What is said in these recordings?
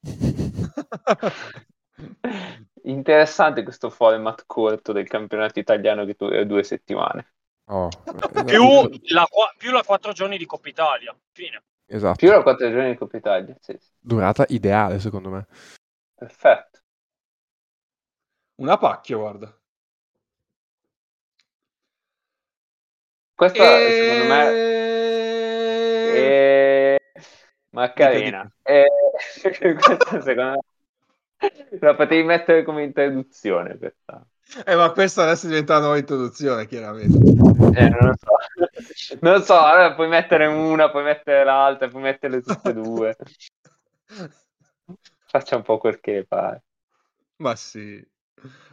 Interessante questo format corto del campionato italiano che dura due settimane. Oh, più, la, più la 4 giorni di Coppa Italia. Fine. Esatto. Più la 4 giorni di Coppa Italia. Sì, sì. Durata ideale, secondo me. Perfetto. Una pacchia, guarda. Questa, e... secondo me, è Macarena. E... questa, secondo me, la potevi mettere come introduzione questa. Eh, ma questa adesso diventa una nuova introduzione, chiaramente. Eh, non lo so. Non so, allora puoi mettere una, puoi mettere l'altra, puoi metterle tutte e due. Faccia un po' quel che pare. Ma sì.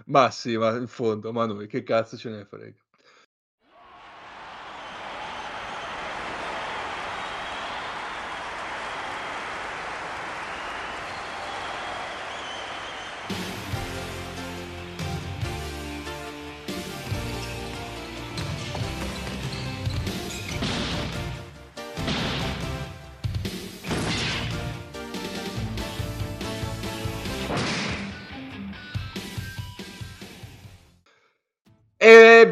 Ma sì, ma in fondo, ma noi che cazzo ce ne frega.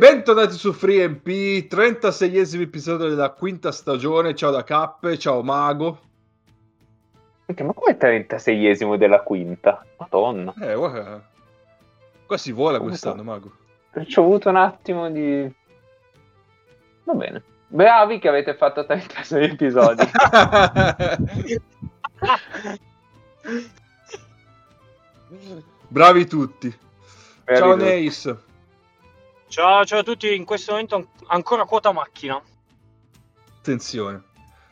Bentornati su FreeMP, 36esimo episodio della quinta stagione. Ciao da Cappe, ciao Mago. Ma come 36esimo della quinta? Madonna. Eh, guarda. Qua si vola quest'anno, Mago. Ci ho avuto un attimo di... Va bene. Bravi che avete fatto 36 episodi. Bravi tutti. Bravi ciao Neis. Ciao, ciao a tutti, in questo momento ancora quota macchina. Attenzione.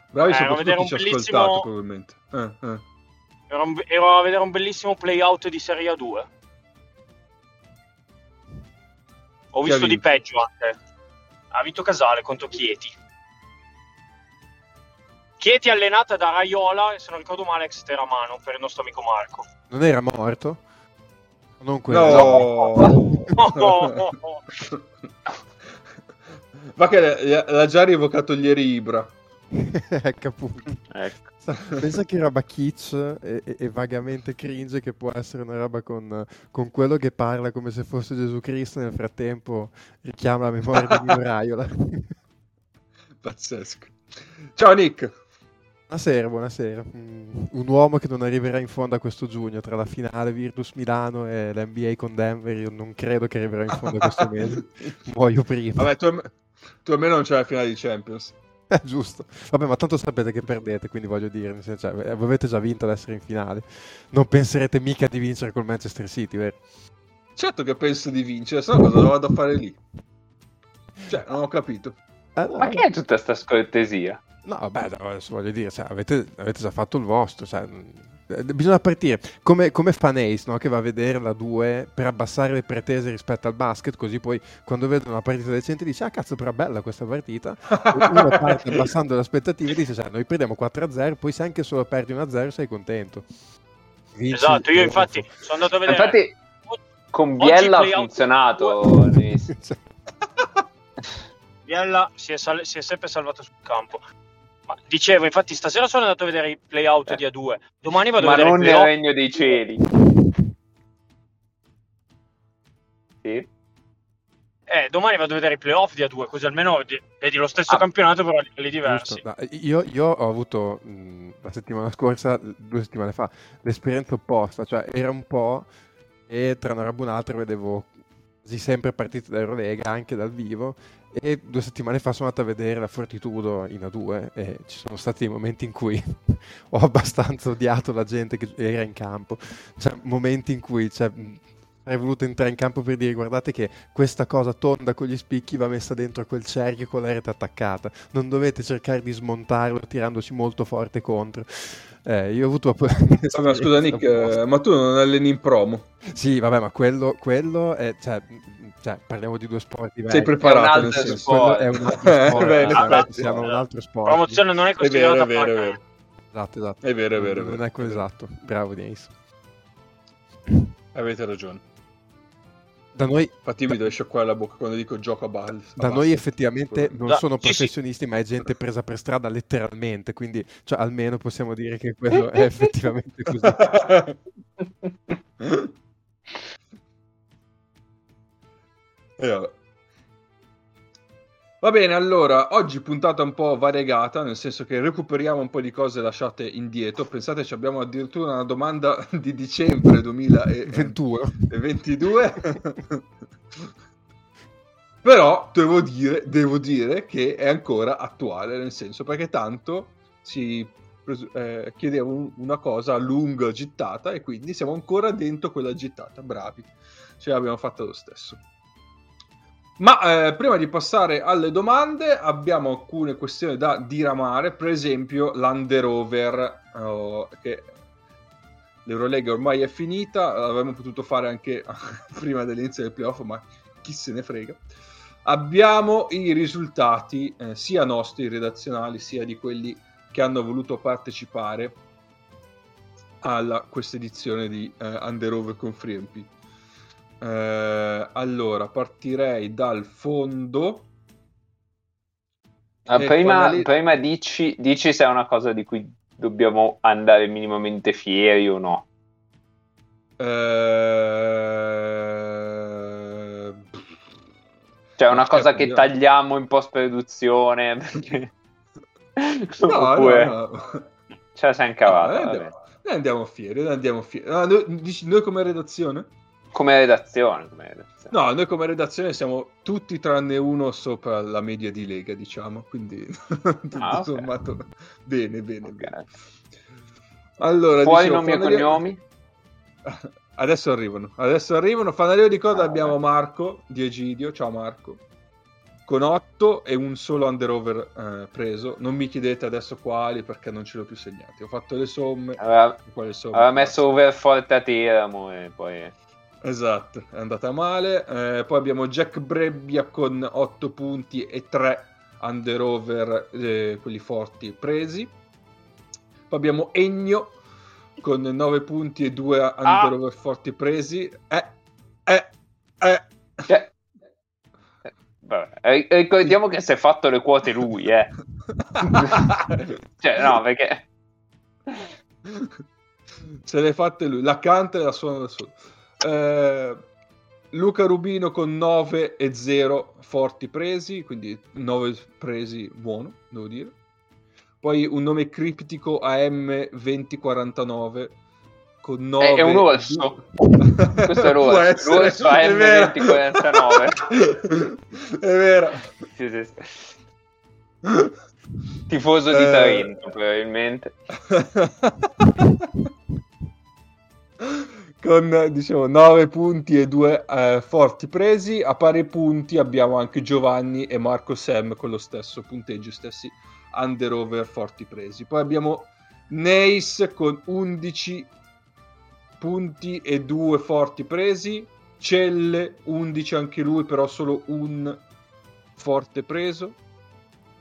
Bravi eh, soprattutto chi ci ha bellissimo... ascoltato probabilmente. Eh, eh. Ero, ero, a vedere un bellissimo playout di Serie A2. Ho chi visto di peggio anche. Ha vinto Casale contro Chieti. Chieti allenata da Raiola e se non ricordo male ex Teramano per il nostro amico Marco. Non era morto? Non quello. No. no. Ma che l'ha già rievocato ieri Ibra. ecco appunto. Ecco. Pensa che roba kitsch e, e, e, vagamente cringe che può essere una roba con, con, quello che parla come se fosse Gesù Cristo nel frattempo richiama la memoria di Mio Raiola. Pazzesco. Ciao Nick. Buonasera, buonasera. Mm, un uomo che non arriverà in fondo a questo giugno tra la finale Virtus Milano e l'NBA con Denver. Io non credo che arriverà in fondo a questo mese. Muoio prima. Vabbè, tu, tu almeno non c'è la finale di Champions. Eh, giusto. Vabbè, ma tanto sapete che perdete, quindi voglio dire, cioè, avete già vinto ad essere in finale. Non penserete mica di vincere col Manchester City, vero? Certo che penso di vincere, so cosa vado a fare lì. Cioè, non ho capito. Eh, no, ma che è tutta questa scortesia? No, vabbè, adesso voglio dire, cioè, avete, avete, già fatto il vostro, cioè, eh, bisogna partire come, come fan Ace, no? che va a vedere la 2 per abbassare le pretese rispetto al basket, così poi quando vede una partita decente dice, ah cazzo però bella questa partita, uno parte abbassando le aspettative e dice, cioè, noi perdiamo 4-0, poi se anche solo perdi 1-0 sei contento. Vinci, esatto, io infatti sono andato a vedere... Infatti con Biella ha funzionato. Biella si è, sal- si è sempre salvato sul campo dicevo, infatti, stasera sono andato a vedere i playout eh. di A2. Domani vado Ma a vedere non nel regno dei cieli. Sì. Eh, domani vado a vedere i playoff di A2, così almeno vedi lo stesso ah, campionato, però a livelli diversi. Io, io, ho avuto mh, la settimana scorsa, due settimane fa, l'esperienza opposta, cioè era un po' e tra una roba e un'altra vedevo quasi sempre partite da Eurolega, anche dal vivo, e due settimane fa sono andato a vedere la Fortitudo in A2 e ci sono stati dei momenti in cui ho abbastanza odiato la gente che era in campo. Cioè, momenti in cui cioè, avrei voluto entrare in campo per dire guardate che questa cosa tonda con gli spicchi va messa dentro quel cerchio con la rete attaccata. Non dovete cercare di smontarlo tirandoci molto forte contro. Eh, io ho avuto... Vabbè, scusa Nick, eh, ma tu non alleni in promo? Sì, vabbè, ma quello, quello è... Cioè, cioè, parliamo di due sport diversi. Sei preparato, è un altro sport. È un altro sport. Bene, ah, siamo un altro sport. La promozione non è considerata è vero, è vero, è vero. Esatto, esatto. È vero, è vero. Non è quello esatto. Bravo, Denise. Avete ragione. da noi, Infatti mi devo scioccare la bocca quando dico gioco a ball. Da noi effettivamente non Da, sono sì, sì. professionisti, ma è gente presa per strada letteralmente, quindi cioè, almeno possiamo dire che quello è effettivamente così. E vabbè. Va bene, allora, oggi puntata un po' variegata, nel senso che recuperiamo un po' di cose lasciate indietro. Pensate, abbiamo addirittura una domanda di dicembre 2021. 21. Però devo dire, devo dire che è ancora attuale, nel senso perché tanto si eh, chiedeva un- una cosa a lungo gittata e quindi siamo ancora dentro quella gittata, bravi, ce l'abbiamo fatta lo stesso. Ma eh, prima di passare alle domande abbiamo alcune questioni da diramare, per esempio l'underover, oh, che l'Eurolega ormai è finita, l'avremmo potuto fare anche prima dell'inizio del playoff, ma chi se ne frega. Abbiamo i risultati eh, sia nostri redazionali sia di quelli che hanno voluto partecipare a questa edizione di eh, Underover con FreeMP. Eh, allora, partirei dal fondo. Ah, prima, fanali- prima dici, dici se è una cosa di cui dobbiamo andare minimamente fieri o no. Eh... Cioè, una cosa che io- tagliamo in post-produzione. Perché... No, Oppure no, no. ce la sei No, incavata. noi, andiamo, noi andiamo fieri, noi andiamo fieri. Ah, noi, dici noi come redazione? Come redazione. Come redazione. No, noi come redazione siamo tutti tranne uno sopra la media di Lega, diciamo, quindi tutto Ah, sommato bene, bene, Ok. bene. Allora, Fuori dicevo, nomi e cognomi. Adesso arrivano, adesso arrivano. Fanario di coda Ah, abbiamo ok. Marco di Egidio, ciao Marco. Con 8 e un solo underover eh, preso. Non mi chiedete adesso quali perché non ce l'ho più segnati. Ho fatto le somme. Aveva, somme? aveva messo over forte a Teramo e poi... Esatto, è andata male. Eh, poi abbiamo Jack Brebbia con 8 punti e 3 underover, eh, quelli forti, presi. Poi abbiamo Ennio con 9 punti e 2 underover forti presi. Eh, eh, eh. Cioè, vabbè, ricordiamo che si è fatto le quote lui, eh. Cioè, no, perché... Se l'è fatte lui, la canta e la suona da solo. Eh, Luca Rubino con 9 e 0 forti presi, quindi 9 presi buono, devo dire. Poi un nome criptico AM2049 con 9 È- è un orso. Questo è l'orso. L'orso è vero. AM2049. è vero. Sì, sì, sì. Tifoso di Eh. Trento, probabilmente. con diciamo 9 punti e 2 forti presi. A pari punti abbiamo anche Giovanni e Marco Sam con lo stesso punteggio stessi under over forti presi. Poi abbiamo Neis con 11 punti e 2 forti presi. Celle 11 anche lui però solo un forte preso.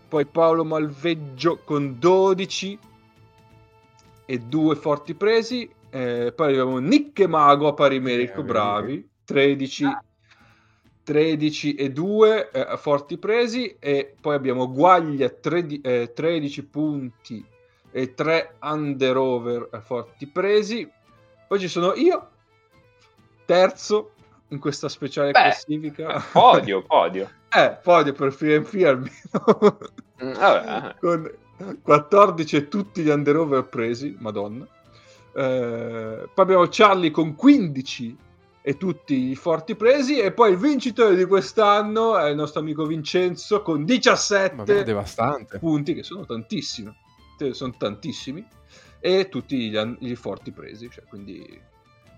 Poi Paolo Malveggio con 12 e due forti presi. Eh, poi abbiamo Nick e Mago a pari merito, Eh, bravi. 13, 13 e 2 eh, forti presi. E poi abbiamo Guaglia 13, eh, 13 punti e 3 under over eh, forti presi. Poi ci sono io, terzo in questa speciale Beh, classifica. Podio, podio. Eh, podio per FreeMP almeno. Mm, Vabbè. con 14 e tutti gli under over presi, madonna. Eh, poi abbiamo Charlie con 15 e tutti i forti presi e poi il vincitore di quest'anno è il nostro amico Vincenzo con 17 Vabbè, punti che sono tantissimi. Sono tantissimi e tutti gli, gli forti presi, cioè, quindi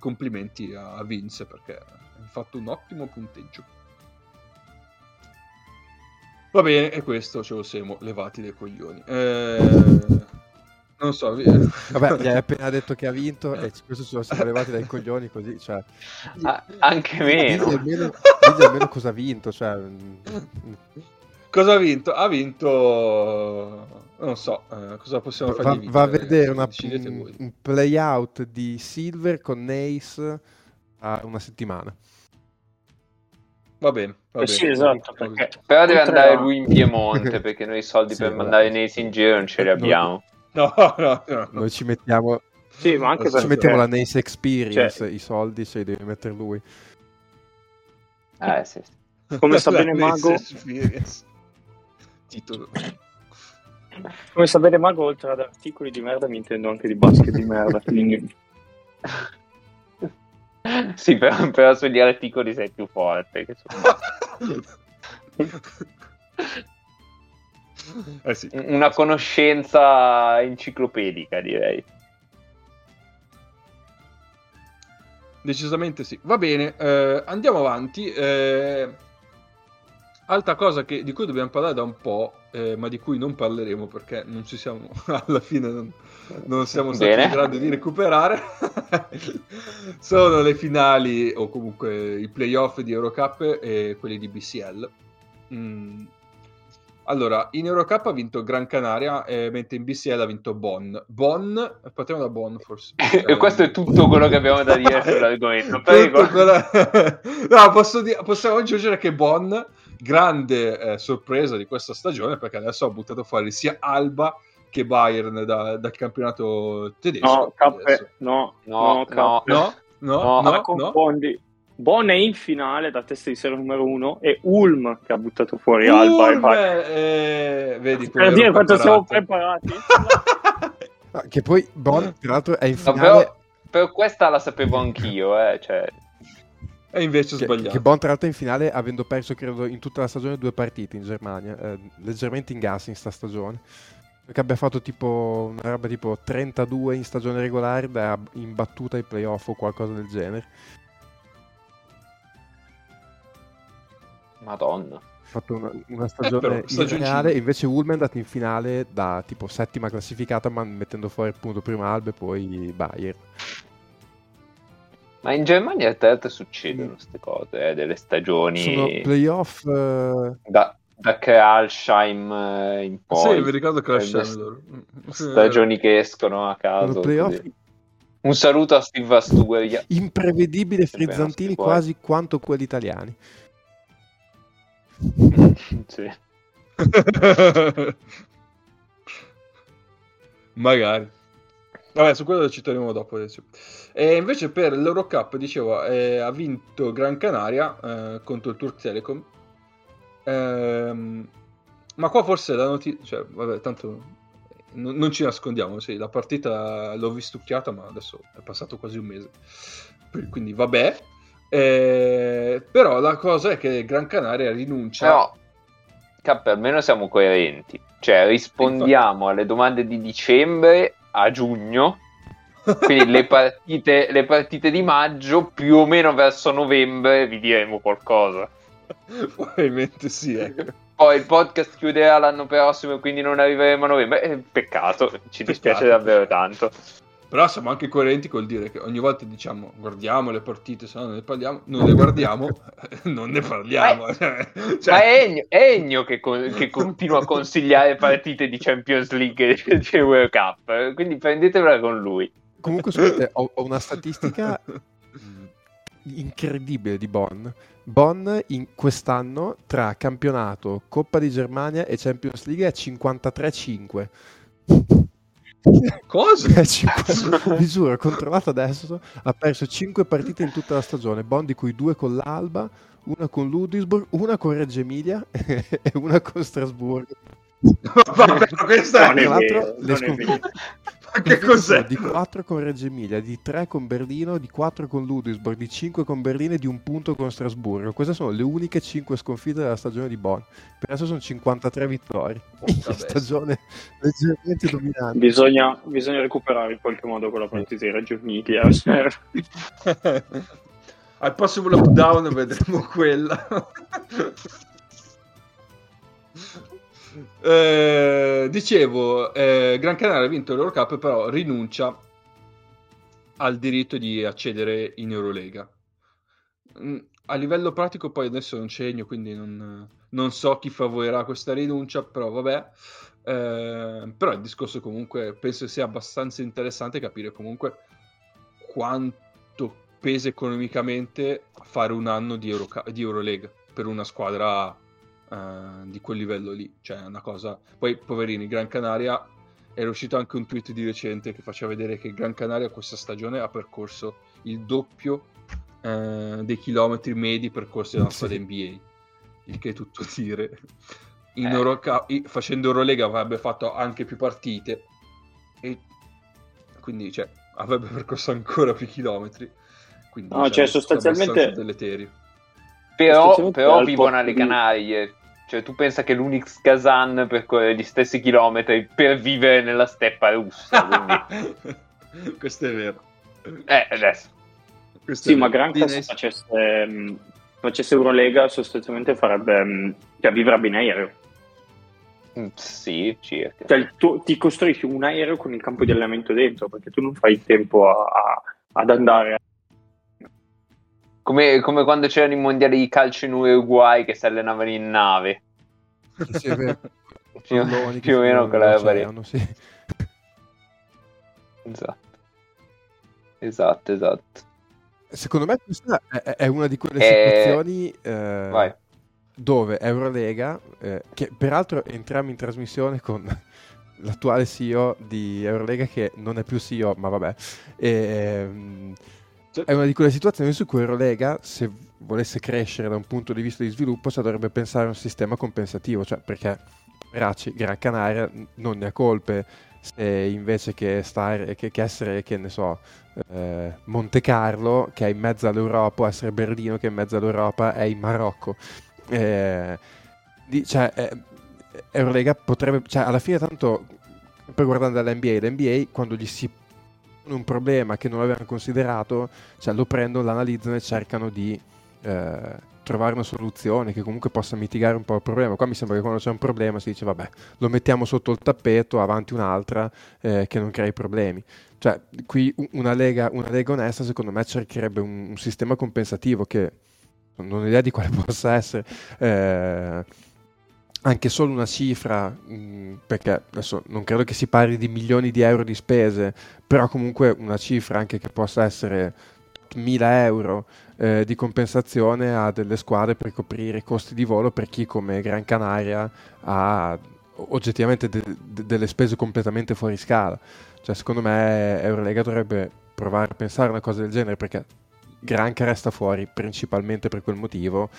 complimenti a a Vince perché ha fatto un ottimo punteggio. Va bene, e questo ce lo siamo levati dai coglioni. Eh, non so, Vabbè, gli hai appena detto che ha vinto e questo lo siamo levati dai coglioni così, cioè... Ah, anche meno. Digli almeno, almeno cosa ha vinto, cioè... mm, Cosa ha vinto? Ha vinto, non so, eh, cosa possiamo Va, fargli va a vedere una- un, un playout di Silver con Nace a una settimana. Va bene, va Eh bene. sì, esatto, perché Però deve andare lui in Piemonte perché noi i soldi Sì, per vabbè. mandare Nate in giro non ce li abbiamo. No, no, no. Noi ci mettiamo, Sì, ma anche ci mettiamo la Nace Experience, Cioè- i soldi se li deve mettere lui. Eh sì. Come sta bene Mago? Titolo. Come sa bene Mago, oltre ad articoli di merda, mi intendo anche di basket di merda. Quindi... Sì, però, però sugli articoli sei più forte. Che su- eh sì. Una conoscenza enciclopedica, direi. Decisamente sì. Va bene, eh, andiamo avanti. Eh, altra cosa che- di cui dobbiamo parlare da un po', eh, ma di cui non parleremo perché non ci siamo, alla fine non, non siamo stati Bene. in grado di recuperare, sono le finali o comunque i playoff di Eurocup e quelli di BCL. Mm. Allora, in Eurocup ha vinto Gran Canaria, eh, mentre in BCL ha vinto Bonn. Bonn, partiamo da Bonn forse. E questo è tutto quello che abbiamo da dire sull'argomento. Prego. quello- no, posso dire- possiamo aggiungere che Bonn, grande eh, sorpresa di questa stagione, perché adesso ha buttato fuori sia Alba che Bayern da- dal campionato tedesco. No, Cappe, no, No, no, no. Cappe. No, no, No, no, Ma no. confondi. Bonn è in finale da testa di serie numero uno e Ulm che ha buttato fuori Alba e Ulm, Bayern. eh, vedi Per dire quanto siamo preparati. Ah, che poi Bonn, tra l'altro, è in No, finale... però, però questa la sapevo anch'io, eh. Cioè, E invece ho Che, sbagliato. che Bonn tra l'altro è in finale avendo perso credo in tutta la stagione due partite in Germania, eh, leggermente in gas in sta stagione. Perché abbia fatto tipo una roba tipo 32 in stagione regolare da imbattuta ai playoff o qualcosa del genere. Madonna. Ha fatto una, una stagione irreale, invece Ulm è andato in finale da tipo settima classificata ma mettendo fuori appunto prima Albe e poi Bayern. Ma in Germania tra l'altro succedono queste cose, eh, delle stagioni Sono playoff eh, da, da Kralsheim eh, in poi. Sì, mi ricordo loro. Stagioni che escono a caso. Un saluto a Steve Vasturia. imprevedibili e Sempre frizzantini quasi quanto quelli italiani. sì. Magari. Vabbè, su quello ci torniamo dopo adesso. E invece per l'Eurocup, dicevo, eh, ha vinto Gran Canaria eh, contro il Turk Telecom. Ehm, ma qua forse la notizia... Cioè, vabbè, tanto non, non ci nascondiamo, sì, la partita l'ho vistucchiata, ma adesso è passato quasi un mese. Quindi vabbè. Eh, però la cosa è che Gran Canaria rinuncia... Però, Cap, almeno siamo coerenti. Cioè, rispondiamo alle domande di dicembre a giugno. Quindi le partite, le partite di maggio, più o meno verso novembre, vi diremo qualcosa. Probabilmente sì, ecco. Poi il podcast chiuderà l'anno prossimo, quindi non arriveremo a novembre. Eh, peccato, ci dispiace Peccato. davvero tanto. Però siamo anche coerenti col dire che ogni volta diciamo guardiamo le partite, se no non ne parliamo, non le guardiamo, non ne parliamo. Cioè, Ma è Ennio, è Ennio che, con- che continua a consigliare partite di Champions League e di World Cup, quindi prendetela con lui. Comunque, scusate, ho, ho una statistica incredibile di Bonn. Bonn in quest'anno tra campionato, Coppa di Germania e Champions League è 53-5. Cosa? È 50 Vi giuro, controllato adesso. Ha perso 5 partite in tutta la stagione. Bonn di cui 2 con l'Alba, una con l'Udisburg, una con Reggio Emilia e una con Strasburgo. Vabbè, questa Non Tra è l'altro, vero, le non è sconfitte- vero. Che cos'è? Di 4 con Reggio Emilia, di 3 con Berlino, di 4 con Ludwigsburg, di 5 con Berlino e di un punto con Strasburgo. Queste sono le uniche 5 sconfitte della stagione di Bonn. Per adesso sono 53 vittorie. Porca stagione leggermente dominante. Bisogna, bisogna recuperare in qualche modo quella partita di Reggio Emilia. Al prossimo lockdown vedremo quella. Eh, dicevo, eh, Gran Canaria ha vinto l'Eurocup, però rinuncia al diritto di accedere in Eurolega. Mm, A livello pratico poi adesso non segno, quindi non, non so chi favorirà questa rinuncia, però vabbè. Eh, però il discorso comunque penso sia abbastanza interessante capire comunque quanto pesa economicamente fare un anno di, Euroca- di Eurolega. per una squadra uh, di quel livello lì. Cioè, è una cosa. Poi, poverini, Gran Canaria. Era uscito anche un tweet di recente che faceva vedere che Gran Canaria questa stagione ha percorso il doppio uh, dei chilometri medi percorsi dalla squadra sì. NBA. Il che è tutto dire. In eh. Euroca- facendo Eurolega avrebbe fatto anche più partite. E quindi, cioè, avrebbe percorso ancora più chilometri. Quindi, no, cioè, sostanzialmente... Deleterio. Però, però vivono alle Canarie. Cioè, tu pensa che l'Unix Kazan percorre gli stessi chilometri per vivere nella steppa russa. Quindi... Questo è vero. Eh, adesso. Questo sì, ma Granca se facesse, um, facesse Eurolega sostanzialmente farebbe... Um, cioè, vivrebbe in aereo. Mm, sì, circa. Cioè, tu, ti costruisci un aereo con il campo di allenamento dentro, perché tu non fai il tempo a, a, ad andare come, come, quando c'erano i mondiali di calcio in Uruguay che si allenavano in nave. Sì, è vero. più, più o meno quella roba sì. Esatto. Esatto, esatto. Secondo me questa è, una di quelle eh... situazioni eh, dove Eurolega, eh, che peraltro entriamo in trasmissione con l'attuale CEO di Eurolega che non è più CEO, ma vabbè. E, ehm, è una di quelle situazioni su cui Eurolega, se volesse crescere da un punto di vista di sviluppo, si dovrebbe pensare a un sistema compensativo, cioè perché Raci, Gran Canaria non ne ha colpe se invece che, stare, che, che essere, che ne so, eh, Monte Carlo, che è in mezzo all'Europa, o essere Berlino, che è in mezzo all'Europa, è in Marocco. Eh, di, cioè, eh, Eurolega potrebbe, cioè, alla fine tanto, per guardare l'NBA, l'NBA quando gli si un problema che non avevano considerato, cioè lo prendono, l'analizzano e cercano di eh, trovare una soluzione che comunque possa mitigare un po' il problema. Qua mi sembra che quando c'è un problema si dice vabbè, lo mettiamo sotto il tappeto, avanti un'altra eh, che non crei problemi. Cioè, qui una lega, una lega onesta secondo me cercherebbe un, un sistema compensativo che non ho idea di quale possa essere. Eh, anche solo una cifra, mh, mm, perché adesso non credo che si parli di milioni di euro di spese, però comunque una cifra anche che possa essere 1000 euro eh, di compensazione a delle squadre per coprire i costi di volo per chi come Gran Canaria ha oggettivamente de- de- delle spese completamente fuori scala. Cioè, secondo me Eurolega dovrebbe provare a pensare a una cosa del genere perché Granca resta fuori principalmente per quel motivo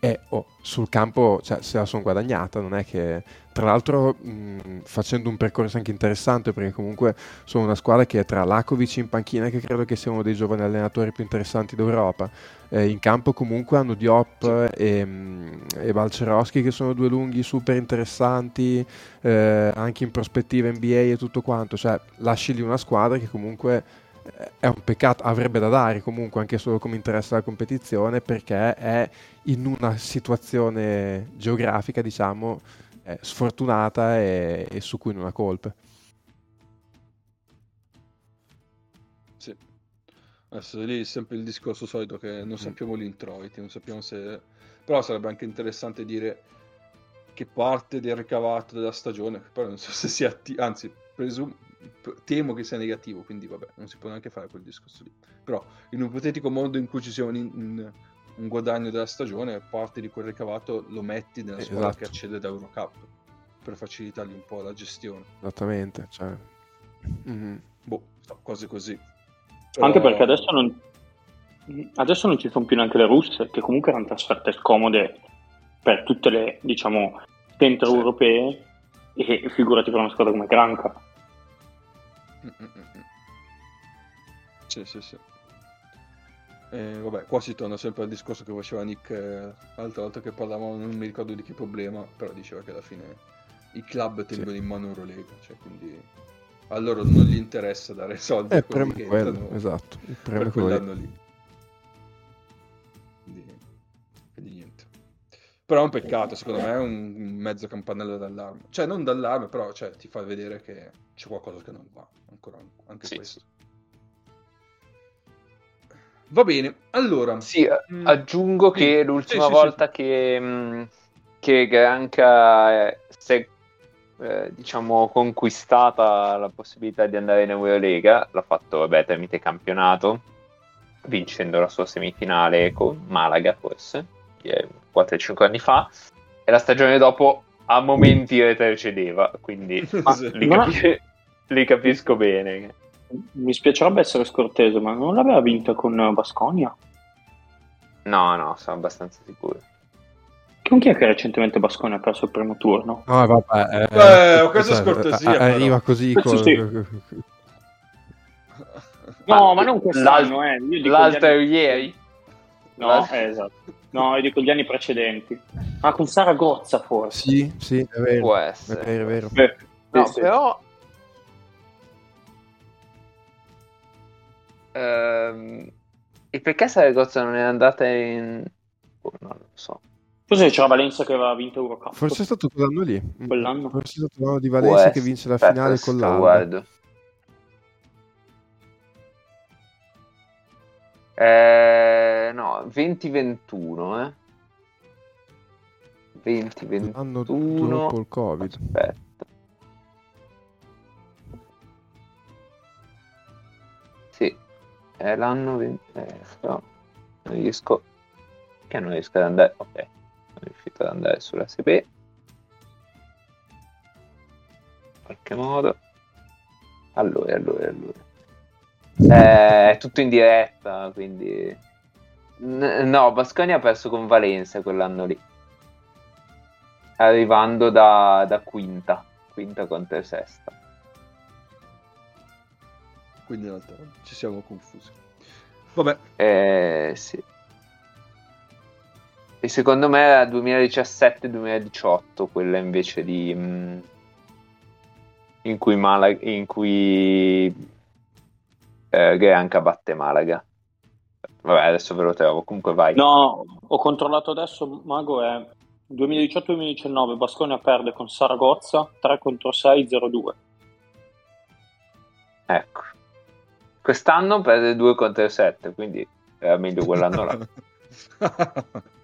e oh, sul campo cioè, se la sono guadagnata, non è che tra l'altro mh, facendo un percorso anche interessante perché comunque sono una squadra che è tra Lakovic in panchina che credo che sia uno dei giovani allenatori più interessanti d'Europa. Eh, in campo comunque hanno Diop e, mh, e Balcerowski che sono due lunghi super interessanti eh, anche in prospettiva NBA e tutto quanto. Cioè lasci lì una squadra che comunque è un peccato, avrebbe da dare comunque anche solo come interesse alla competizione perché è in una situazione geografica diciamo sfortunata e, e, su cui non ha colpe. Sì, adesso lì è sempre il discorso solito che non mm. sappiamo gli introiti, non sappiamo se... però sarebbe anche interessante dire che parte del ricavato della stagione, che poi non so se sia attivo, anzi presumo temo che sia negativo, quindi vabbè, non si può neanche fare quel discorso lì. Però in un ipotetico mondo in cui ci sia un, un, un guadagno della stagione, parte di quel ricavato lo metti nella squadra esatto. che accede da Eurocup per facilitargli un po' la gestione. Esattamente, cioè... mm-hmm. boh, cose così. Però... Anche perché adesso non, adesso non ci sono più neanche le russe, che comunque erano trasferte scomode per tutte le, diciamo, centro europee e figurati per una squadra come Granca. Sì, sì, sì. E vabbè, qua si torna sempre al discorso che faceva Nick eh, l'altra volta che parlavamo, non mi ricordo di che problema, però diceva che alla fine i club tengono sì. in mano Eurolega, cioè quindi a loro non gli interessa dare soldi eh, a quelli che quello, entrano esatto, per quell'anno lì. Quindi, Però è un peccato, secondo me è un mezzo campanello d'allarme. Cioè non d'allarme, però cioè, ti fa vedere che c'è qualcosa che non va ancora anche sì. questo. Va bene, allora. Sì, mh, mm, aggiungo sì, che l'ultima sì, volta sì, che, mh, mm, che Granca si è eh, diciamo conquistata la possibilità di andare in Eurolega, l'ha fatto vabbè, tramite campionato, vincendo la sua semifinale con Malaga forse. 4-5 anni fa, e la stagione dopo a momenti retrocedeva, quindi Ma- li, ma- capi- li capisco bene. Mi spiacerebbe essere scortese, ma non l'aveva vinta con Basconia? No, no, sono abbastanza sicuro. Con chi è che recentemente Basconia ha perso il primo turno? No, vabbè, eh, Beh, questa sai, scortesia, a- però. Arriva così con... sì. No, ma non quest'anno, L'al- eh. Io dico L'altro ieri? No, eh, esatto. No, io dico gli anni precedenti. Ah, con Saragozza forse. Sì, sì, è vero. Può È essere. vero, è vero. Beh, No, sì, sì. però... Ehm, e perché Saragozza non è andata in... Oh, non lo so. Forse c'era Valencia che aveva vinto Eurocup. Forse è stato quell'anno lì. Quell'anno. Forse è stato l'anno di Può Valencia che essere. vince la Aspetta, finale adesso con l'Alba. guardo. Eh, no, 2021, eh. 2021. L'anno dopo il Covid. Aspetta. Sì, è l'anno 20... eh, no, non riesco... Che non riesco ad andare... Ok, sono riuscito ad andare sulla SB. In qualche modo. Allora, allora, allora. Eh, è tutto in diretta, quindi... N- no, Basconia ha perso con Valencia quell'anno lì. Arrivando da, da quinta. Quinta contro sesta. Quindi in realtà ci siamo confusi. Vabbè, Eh, sì. E secondo me era 2017-2018 quella invece di... mm, in cui Malaga... In cui... Eh, Granca batte Malaga. Vabbè, adesso ve lo trovo. Comunque vai. No, ho controllato adesso, Mago è 2018-2019, Basconia perde con Saragozza 3 contro 6, 0-2. Ecco. Quest'anno perde 2 contro 7, quindi era meglio quell'anno là.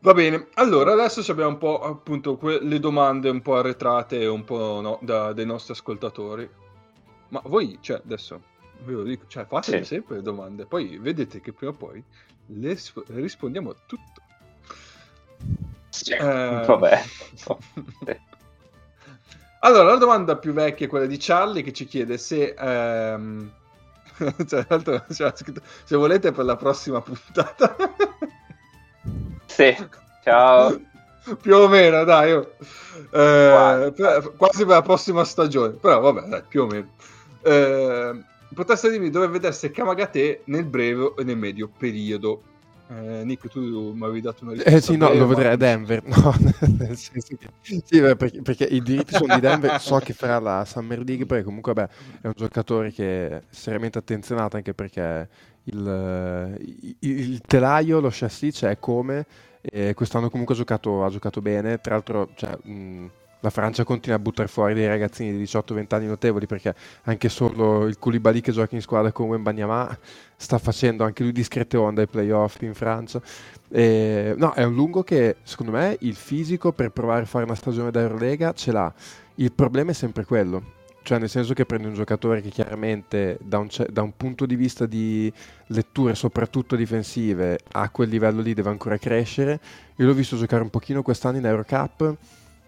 Va bene, allora adesso abbiamo un po' appunto que- le domande un po' arretrate e un po' no, da- dei nostri ascoltatori. Ma voi, cioè, adesso ve lo dico, cioè, fate Sì. sempre le domande, poi vedete che prima o poi le s- rispondiamo a tutto. Eh, Vabbè. Allora, la domanda più vecchia è quella di Charlie che ci chiede se... ehm, cioè, l'altro, c'era scritto, se volete per la prossima puntata. Sì, ciao. più o meno, dai. oh. Eh, Quasi. per- quasi per la prossima stagione. Però vabbè, dai, più o meno. Eh, potreste dirmi dove vedesse Kamagate nel breve e nel medio periodo? Eh, Nick, tu mi avevi dato una risposta. Eh sì, no, lo vedrei a Denver. No, nel senso che... Sì, perché, perché i diritti sono di Denver. So che farà la Summer League, perché comunque vabbè, è un giocatore che è seriamente attenzionato anche perché il, il- il telaio, lo chassis c'è come. E quest'anno comunque ha giocato, ha giocato bene. Tra l'altro, cioè, mh, la Francia continua a buttare fuori dei ragazzini di 18-20 anni notevoli perché anche solo il Koulibaly che gioca in squadra con Wembanyama sta facendo anche lui discrete onde ai playoff in Francia. E, no, è un lungo che secondo me il fisico per provare a fare una stagione da Eurolega ce l'ha. Il problema è sempre quello. Cioè, nel senso che prendi un giocatore che chiaramente da un, da un punto di vista di letture, soprattutto difensive, a quel livello lì deve ancora crescere. Io l'ho visto giocare un pochino quest'anno in Eurocup.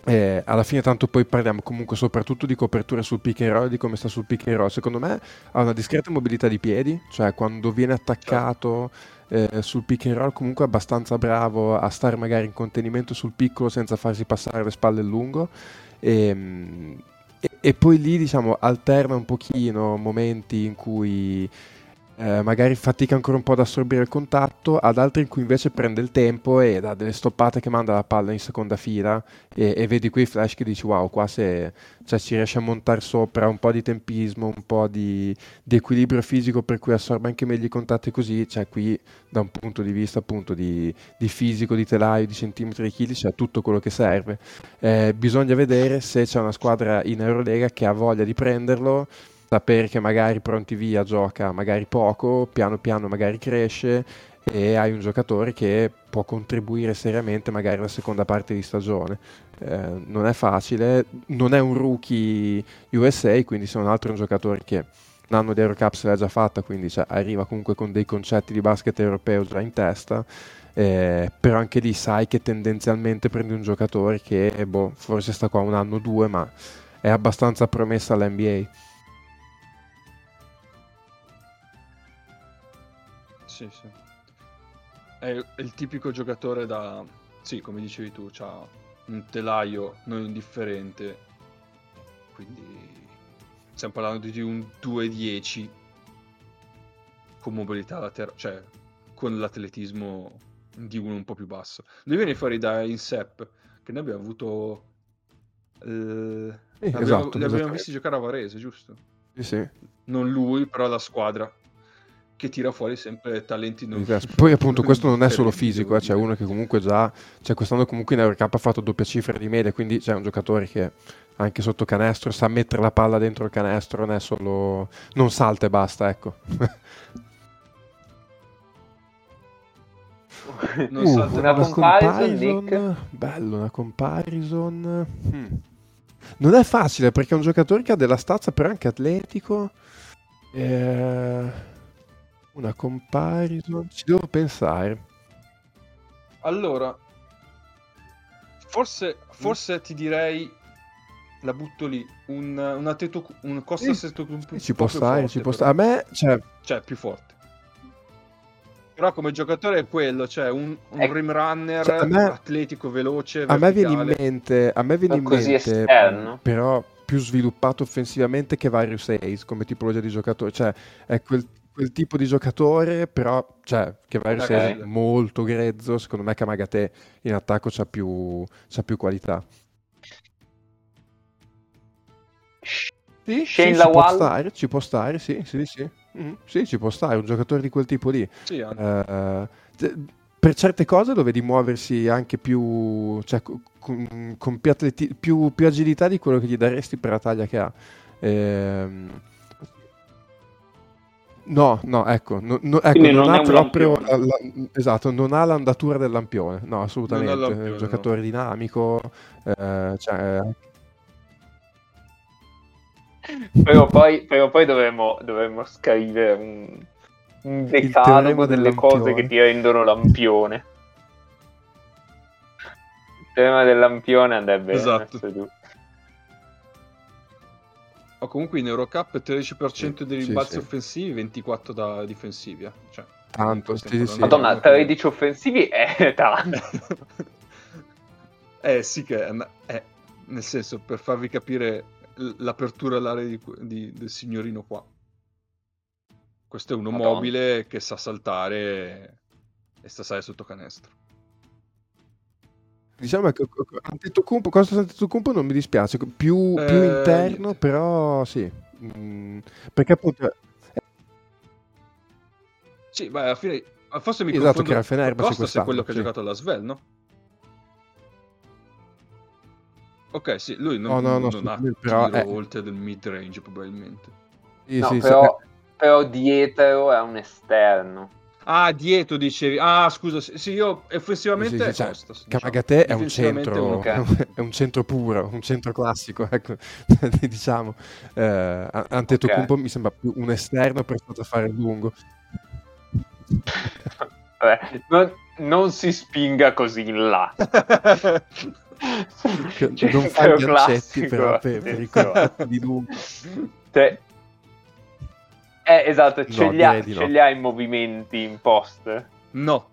E alla fine, tanto poi parliamo comunque soprattutto di copertura sul pick and roll di come sta sul pick and roll. Secondo me ha una discreta mobilità di piedi, cioè quando viene attaccato eh, sul pick and roll comunque è abbastanza bravo a stare magari in contenimento sul piccolo senza farsi passare le spalle lungo e, mm, e- e poi lì diciamo alterna un pochino momenti in cui eh, magari fatica ancora un po' ad assorbire il contatto, ad altri in cui invece prende il tempo e dà delle stoppate che manda la palla in seconda fila e, e vedi quei flash che dici wow, qua se cioè, si riesce a montare sopra un po' di tempismo, un po' di, di equilibrio fisico per cui assorbe anche meglio i contatti così, cioè qui da un punto di vista appunto di, di fisico, di telaio, di centimetri di chili, c'è tutto quello che serve. Eh, bisogna vedere se c'è una squadra in Eurolega che ha voglia di prenderlo, sapere che magari pronti via gioca magari poco, piano piano magari cresce e hai un giocatore che può contribuire seriamente magari alla seconda parte di stagione. Eh, non è facile, non è un rookie USA, quindi se non altro è un giocatore che un anno di Eurocup se l'ha già fatta, quindi cioè, arriva comunque con dei concetti di basket europeo già in testa. Eh, però anche lì sai che tendenzialmente prendi un giocatore che boh, forse sta qua un anno o due, ma è abbastanza promessa all'NBA. Sì, sì. È il tipico giocatore da... Sì, come dicevi tu, ha un telaio non indifferente. Quindi stiamo parlando di un 2-10 con mobilità laterale, cioè con l'atletismo di uno un po' più basso. Lui viene fuori da Insep, che noi abbiamo avuto... Eh, Sì, abbiamo, esatto, li abbiamo esattamente. visti giocare a Varese, giusto? Sì, sì. Non lui, però la squadra che tira fuori sempre talenti non Poi appunto questo non è solo fisico, eh, c'è uno che comunque già, cioè quest'anno comunque in Eurocup ha fatto doppia cifra di media, quindi c'è un giocatore che anche sotto canestro sa mettere la palla dentro il canestro, non è solo... non salta e basta, ecco. Non Uh, salta- una comparison, Nick? Bello, una comparison. Hmm. Non è facile perché è un giocatore che ha della stazza, però è anche atletico. Eh, Una comparison. Ci devo pensare. Allora, forse, forse ti direi, la butto lì, un, un atleto, un Costa Sì, Seto un po' Ci può più stare, ci può stare. A me, cioè, Cioè, più forte. Però come giocatore è quello, cioè un, un Ecco. rim runner Cioè, me- atletico, veloce, a me viene in verticale. mente, a me viene in mente, esterno. però più sviluppato offensivamente che Varius Ace come tipologia di giocatore. Cioè, è quel, quel tipo di giocatore, però, cioè, che Varius Ok. Ace è molto grezzo. Secondo me Kamagate in attacco c'ha più, c'ha più qualità. Sì, Shane sì, ci può stare, ci può stare, sì, sì, sì. Mhm, sì, ci può stare, un giocatore di quel tipo lì. Sì, te- per certe cose lo vedi muoversi anche più, cioè, co- con, con più, atleti- più- più agilità di quello che gli daresti per la taglia che ha. Ehm, no, no, ecco, no- no- ecco, non, non ha proprio lampione. la- esatto, non ha l'andatura del lampione, no, assolutamente. È un giocatore dinamico, eh, cioè, Prima o poi, prima o poi dovremmo, dovremmo scrivere un, un decalogo del delle cose che ti rendono lampione. Il tema del lampione andrebbe Esatto. messo giù. O comunque in Eurocup 13% dei Sì, rimbalzi sì. offensivi, 24 da difensivi. eh. Cioè, Tanto, sì, sì. Madonna, uno che- 13 offensivi è tanto. eh sì che è, è- nel senso per farvi capire l'apertura all'area di- di- del signorino qua. Questo è uno Madonna. mobile che sa saltare e sta salire sotto canestro. Diciamo che Antetokounmpo, Costa Antetokounmpo non mi dispiace, più, più Eh, interno, niente. però sì. Mm, perché appunto Sì, ma alla fine forse mi Esatto, confondo. che era Costas è quello che sì. ha giocato alla Svel, no? Ok, sì, lui non, Oh, no, no, non ha però tiro è- oltre del mid range probabilmente. sì, No, sì, sì, però, eh, però dietro è un esterno. Ah, dietro dicevi. Ah, scusa, sì, io effettivamente sì, sì, è cioè, Costas. diciamo. È un centro, è un centro puro, un centro classico, ecco, diciamo. Eh, Antetokounmpo mi sembra più un esterno prestato a fare lungo. Vabbè, non, non si spinga così in là. Cioè, non fa i classico, gancetti però per, per i di lungo. Cioè, eh, esatto, ce, No, li ha, di no. ce li ha i movimenti in post? no,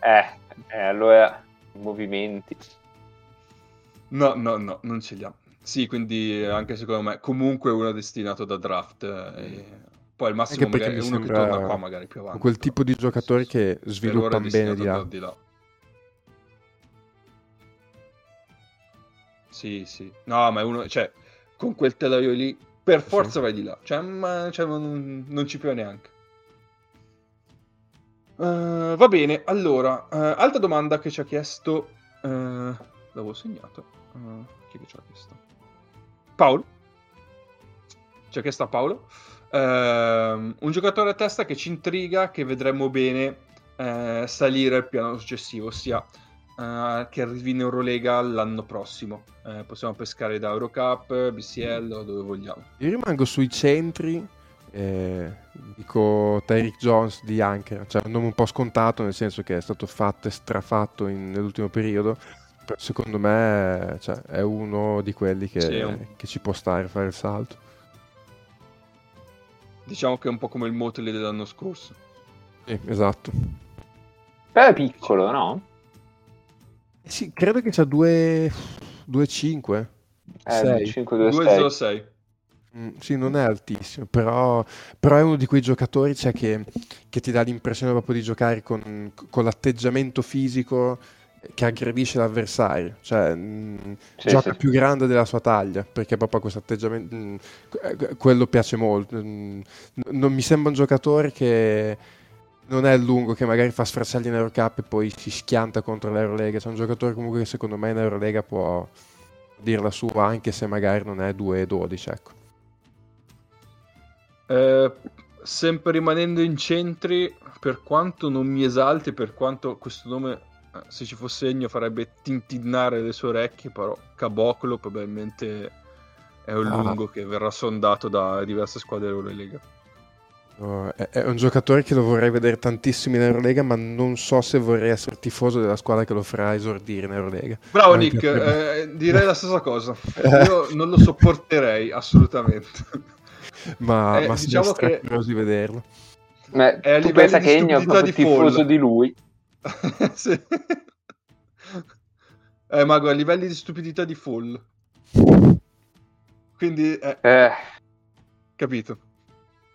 Eh, eh, allora, i movimenti. no, no, no, non ce li ha. Sì, quindi anche secondo me comunque uno destinato da draft. eh, e poi al massimo Anche magari uno che torna qua magari più avanti. Quel tipo di giocatori senso, che sviluppano bene di là. da- Sì, sì. No, ma è uno, cioè, con quel telaio lì, per forza vai di là. Cioè, ma, cioè, non, non ci piove neanche. Eh, va bene, allora, eh, altra domanda che ci ha chiesto... eh, l'avevo segnato. Chi che ci ha chiesto? Paolo. Ci ha chiesto a Paolo. Un giocatore a testa che ci intriga, che vedremmo bene salire al piano successivo, ossia eh, che arrivi in Eurolega l'anno prossimo. Eh, possiamo pescare da Eurocup, BCL o dove vogliamo. Io rimango sui centri Eh, dico Tyreek Jones di Ankara, cioè un nome un po' scontato nel senso che è stato fatto e strafatto in- nell'ultimo periodo, però secondo me cioè, è uno di quelli che, un- che ci può stare a fare il salto. Diciamo che è un po' come il Motley dell'anno scorso. Sì, esatto. Però è piccolo, no? Sì, credo che c'ha 2-5. Eh, 6. 5, 2, 6. 2-0-6. Mm, sì, non è altissimo, però, però è uno di quei giocatori cioè, che, che ti dà l'impressione proprio di giocare con, con l'atteggiamento fisico che aggredisce l'avversario, cioè mm, Sì, gioca sì. più grande della sua taglia, perché proprio questo atteggiamento, mm, que- quello piace molto. Non mi sembra un giocatore che non è lungo, che magari fa sfracciargli in Eurocup e poi si schianta contro l'Eurolega, c'è un giocatore comunque che secondo me in Eurolega può dire la sua, anche se magari non è 2-12, ecco. Eh, sempre rimanendo in centri, per quanto non mi esalti, per quanto questo nome, eh, se ci fosse segno, farebbe tintinnare le sue orecchie, però Caboclo probabilmente è un Ah. lungo che verrà sondato da diverse squadre Eurolega. No, è, è un giocatore che lo vorrei vedere tantissimo in Eurolega, ma non so se vorrei essere tifoso della squadra che lo farà esordire in Eurolega. Bravo Anche Nick, per- eh, direi la stessa cosa. Io non lo sopporterei assolutamente. Ma, Eh, ma diciamo sono che- curioso di vederlo. Ma È a tu pensa di che Ennio è proprio di tifoso di lui? Sì. Eh, Mago, a livelli di stupidità di Fall. Quindi, eh, Eh, capito.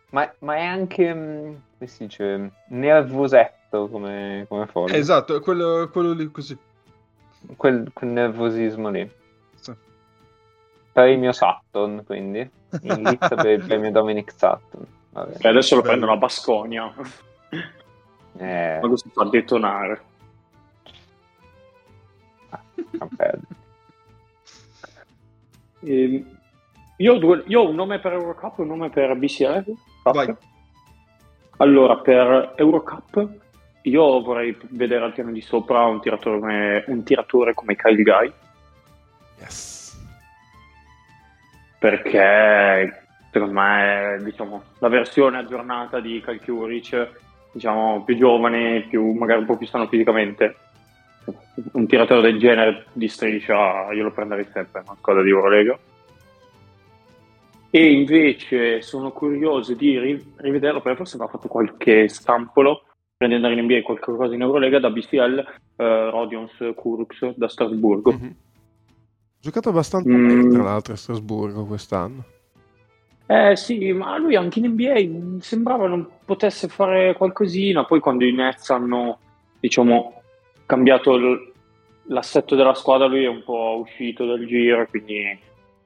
Ma, ma è anche, mm, come si dice, nervosetto come, come. Eh, esatto, è quello, quello lì così. Quel, quel nervosismo lì. Sì. Premio Sutton, quindi. In lista per il premio Dominic Sutton. Vabbè. E adesso lo Bello. prendono a Basconia. Eh, Ma così fa detonare. perde. Ehm, io, ho due- io ho un nome per Eurocup e un nome per BCL. Vai. Allora, per Eurocup io vorrei vedere al piano di sopra un tiratore come, un tiratore come Kyle Guy, Yes. perché secondo me è diciamo, la versione aggiornata di Kyle Kuric, diciamo, più giovane, più, magari un po' più sano fisicamente. Un tiratore del genere di striscia io lo prenderei sempre una squadra di Eurolega. E invece sono curioso di ri- rivederlo perché forse aveva fatto qualche di andare in NBA qualcosa in Eurolega da BCL eh, Rodions Kurux da Strasburgo. Mhm. Giocato abbastanza Mm. bene, tra l'altro, a Strasburgo quest'anno. Eh sì, ma lui anche in NBA mm, sembrava non potesse fare qualcosina. Poi quando i Nets hanno, diciamo, cambiato l- l'assetto della squadra, lui è un po' uscito dal giro, quindi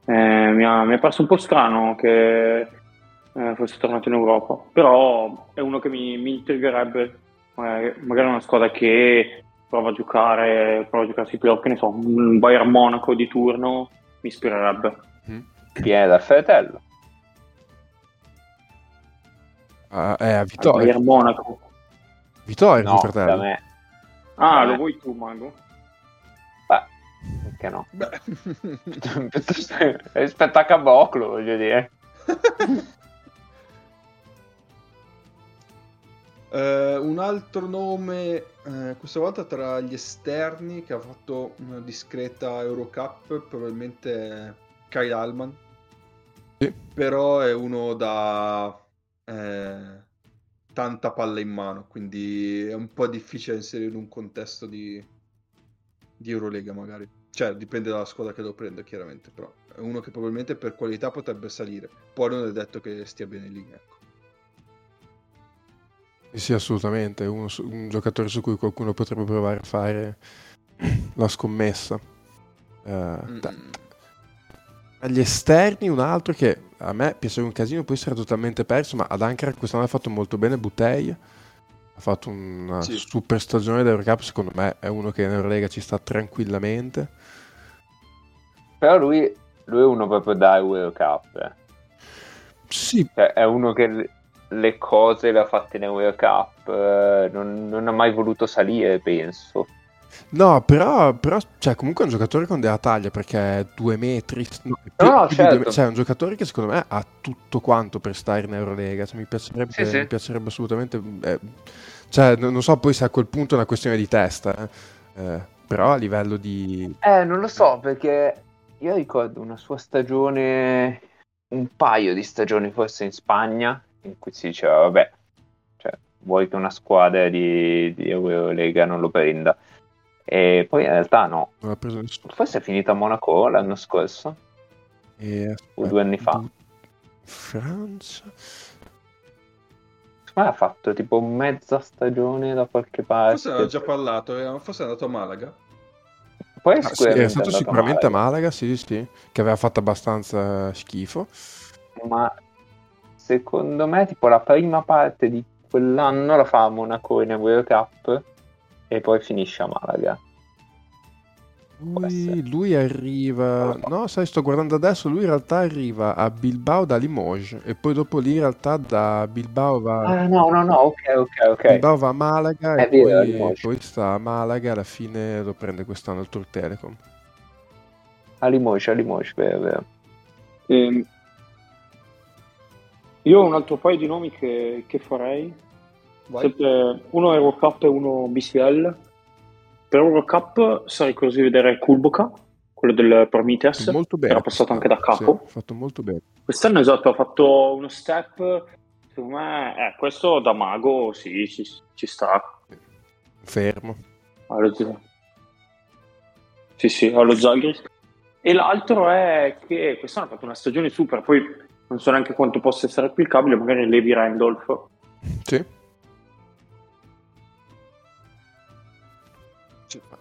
eh, mi, ha, mi è parso un po' strano che eh, fosse tornato in Europa. Però è uno che mi, mi intrigherebbe, eh, magari una squadra che prova a giocare, prova a giocarsi playoff, che ne so, un Bayern Monaco di turno mi ispirerebbe. Viene dal fratello. Ah, eh, a Al Vittoria. Bayern Monaco. Vittoria, No, fratello. da me. Ah, lo vuoi tu, Mago? Perché no? Beh. Piuttosto- Rispetto a Caboclo, voglio dire. Eh, un altro nome, eh, questa volta tra gli esterni, che ha fatto una discreta Eurocup, probabilmente Kyle Allman. Sì. Però è uno da eh, tanta palla in mano, quindi è un po' difficile inserire in un contesto di, di Eurolega magari. Cioè, dipende dalla squadra che lo prende, chiaramente, però è uno che probabilmente per qualità potrebbe salire. Poi non è detto che stia bene lì, ecco. Sì, assolutamente. è uno un giocatore su cui qualcuno potrebbe provare a fare la scommessa. Da- Mm. Agli esterni, un altro che a me piaceva un casino, poi si era totalmente perso, ma ad Ankara quest'anno ha fatto molto bene Butei. Ha fatto una Sì. super stagione d'Eurocup, secondo me è uno che in Eurolega ci sta tranquillamente. Però lui, lui è uno proprio da World Cup. eh. Sì, Cioè, è uno che le- cose le ha fatte in World Cup. eh, non, non ha mai voluto salire, penso. No, però, però cioè, comunque è un giocatore con della taglia perché è due metri. No, No, certo. due- cioè, è un giocatore che secondo me ha tutto quanto per stare in Eurolega. Cioè, mi, piacerebbe, Sì, sì. mi piacerebbe assolutamente. eh, cioè, non non so poi se a quel punto è una questione di testa, eh. Eh, però a livello di. Eh, non lo so, perché io ricordo una sua stagione, un paio di stagioni forse in Spagna, in cui si diceva, vabbè, cioè, vuoi che una squadra di, di Eurolega non lo prenda? E poi in realtà no, forse è finita a Monaco l'anno scorso, E, o due anni fa. Francia. Ma ha fatto tipo mezza stagione da qualche parte. Forse aveva già parlato, era- forse è andato a Malaga. Poi Ah, sì, è stato sicuramente a male. Malaga, sì, sì, che aveva fatto abbastanza schifo. ma secondo me tipo la prima parte di quell'anno la fa a Monaco in World Cup e poi finisce a Malaga. Lui, lui arriva, no, sai, sto guardando adesso. Lui in realtà arriva a Bilbao da Limoges e poi dopo lì in realtà da Bilbao va, Ah no, no, no, ok, ok, ok. Bilbao va a Malaga È e vero, poi, poi sta a Malaga. Alla fine lo prende quest'anno il Tour Telecom. A Limoges, a Limoges, vero, vero. Ehm, io ho un altro paio di nomi che, che farei. Sempre uno Eurocup e uno BCL. Per Eurocup sarei curioso di vedere Kulboka, quello del Prometheus, Molto bene. era passato anche da capo. Sì, fatto molto bene. Quest'anno esatto, ha fatto uno step. Secondo me, eh, questo da mago sì, ci, ci sta. Fermo. Allo Z- Sì, sì, allo Zagris. E l'altro è che quest'anno ha fatto una stagione super, poi non so neanche quanto possa essere applicabile, magari Levi Randolph. Sì.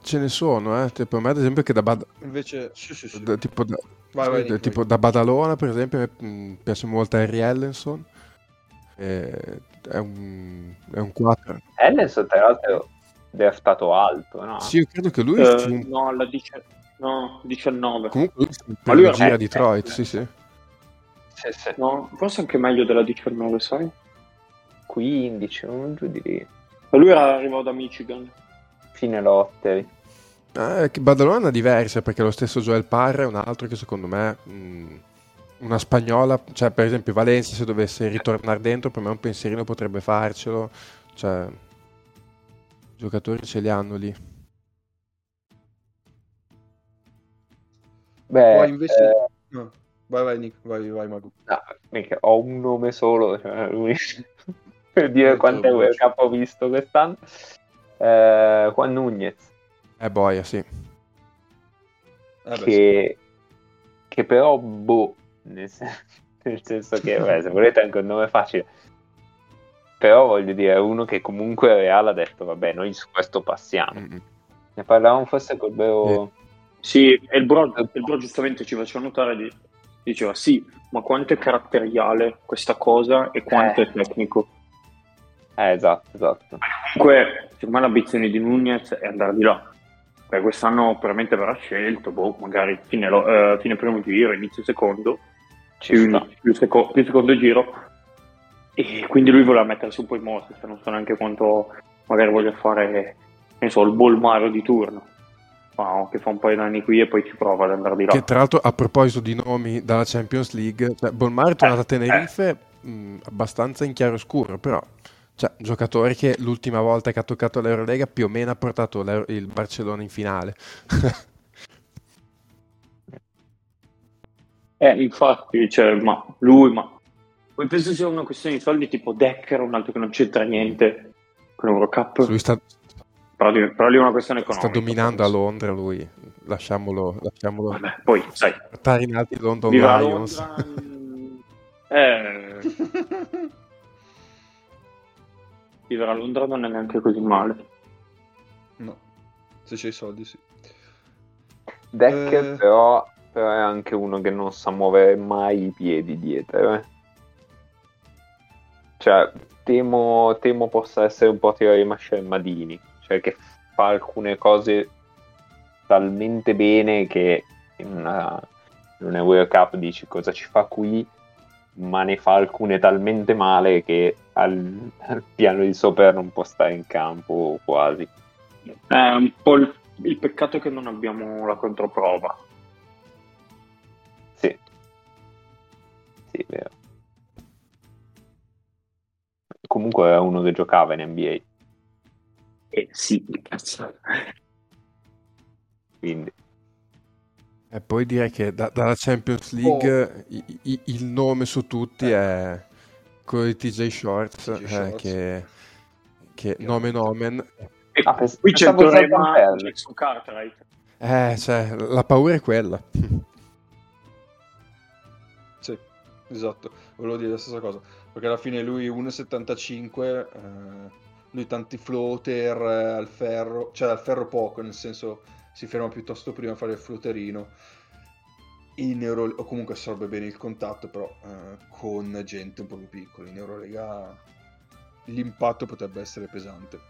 Ce ne sono, eh. Tipo, me ad esempio che da, Bad- Invece, sì, sì, sì. da- tipo, da, Vai, vai, da- tipo da Badalona, per esempio, mi mm, piace molto Harry Ellenson. Eh, è un, è un 4. Ellenson tra l'altro draftato alto, no? Sì, io credo che lui Eh, fu un- no, alla dice- no, 19. comunque lui Ma lui gira a eh, Detroit, eh, sì, sì. Sì, sì. No, forse anche meglio della 19, sai? 15, non giù di lì. Ma lui era arrivato da Michigan. Fine lottery. Eh, che Badalona è diversa perché lo stesso Joel Parra è un altro che secondo me mh, una spagnola, cioè per esempio Valencia se dovesse ritornare dentro per me un pensierino potrebbe farcelo, cioè i giocatori ce li hanno lì. Beh, Poi invece... eh, no. Vai, vai, Nick, vai, vai, Magu. no, mica, ho un nome solo, cioè, lui- per dire quante World Cup ho visto quest'anno. Eh, Juan Nunez. Eh boia, sì. Eh, che, che però boh, nel, sen- nel senso che beh, se volete anche un nome facile però voglio dire è uno che comunque Real ha detto vabbè noi su questo passiamo Mm-mm. ne parlavamo forse col vero Sì, e il bro, il bro giustamente ci faceva notare, di- diceva sì, ma quanto è caratteriale questa cosa e quanto Eh. è tecnico. Eh, esatto esatto Comunque, secondo me l'ambizione di Nunez è andare di là. Perché quest'anno veramente verrà scelto, boh, magari fine, lo- eh, fine primo giro, inizio secondo, più, più seco- più secondo giro. E quindi lui voleva mettersi un po' in mostra, se non so neanche quanto magari voglia fare, ne so, il bolmaro di turno. Ma che fa un paio d'anni qui e poi ci prova ad andare di là. Che tra l'altro a proposito di nomi dalla Champions League, cioè, Bolmar è tornato a Tenerife mh, abbastanza in chiaro scuro, però cioè, un giocatore che l'ultima volta che ha toccato l'Eurolega più o meno ha portato l'Euro- il Barcellona in finale. Eh, infatti, cioè, ma lui, ma poi penso sia una questione di soldi tipo Decker, un altro che non c'entra niente con l'Eurocup. lui sta, Però, di- però lì è una questione sta economica. dominando a penso. Londra lui, lasciamolo, lasciamolo Vabbè, poi, sai, portare in alti i London vive a Lions. Londra... eh, vivere a Londra non è neanche così male. No, se c'hai i soldi, sì. Decker Eh. però, però è anche uno che non sa muovere mai i piedi dietro eh. cioè temo, temo possa essere un po' tirare i mascelmadini cioè che fa alcune cose talmente bene che in una, in una World Cup dici cosa ci fa qui ma ne fa alcune talmente male che al, al piano di sopra non può stare in campo quasi È un po' il, il peccato è che non abbiamo la controprova. Sì. Sì, vero. Comunque è uno che giocava in NBA. Eh sì, cazzo. Quindi. E poi direi che da- dalla Champions League i- i- il nome su tutti è quello di TJ Shorts, TJ eh, che, che nomen omen. E Ah, pens- qui c'è il di Jackson Cartwright. Eh, cioè, la paura è quella. Sì, esatto, volevo dire la stessa cosa, perché alla fine lui 1,75, eh, lui tanti floater eh, al ferro, cioè al ferro poco, nel senso si ferma piuttosto prima a fare il floaterino, in Euro, o comunque assorbe bene il contatto, però eh, con gente un po' più piccola, in Eurolega l'impatto potrebbe essere pesante.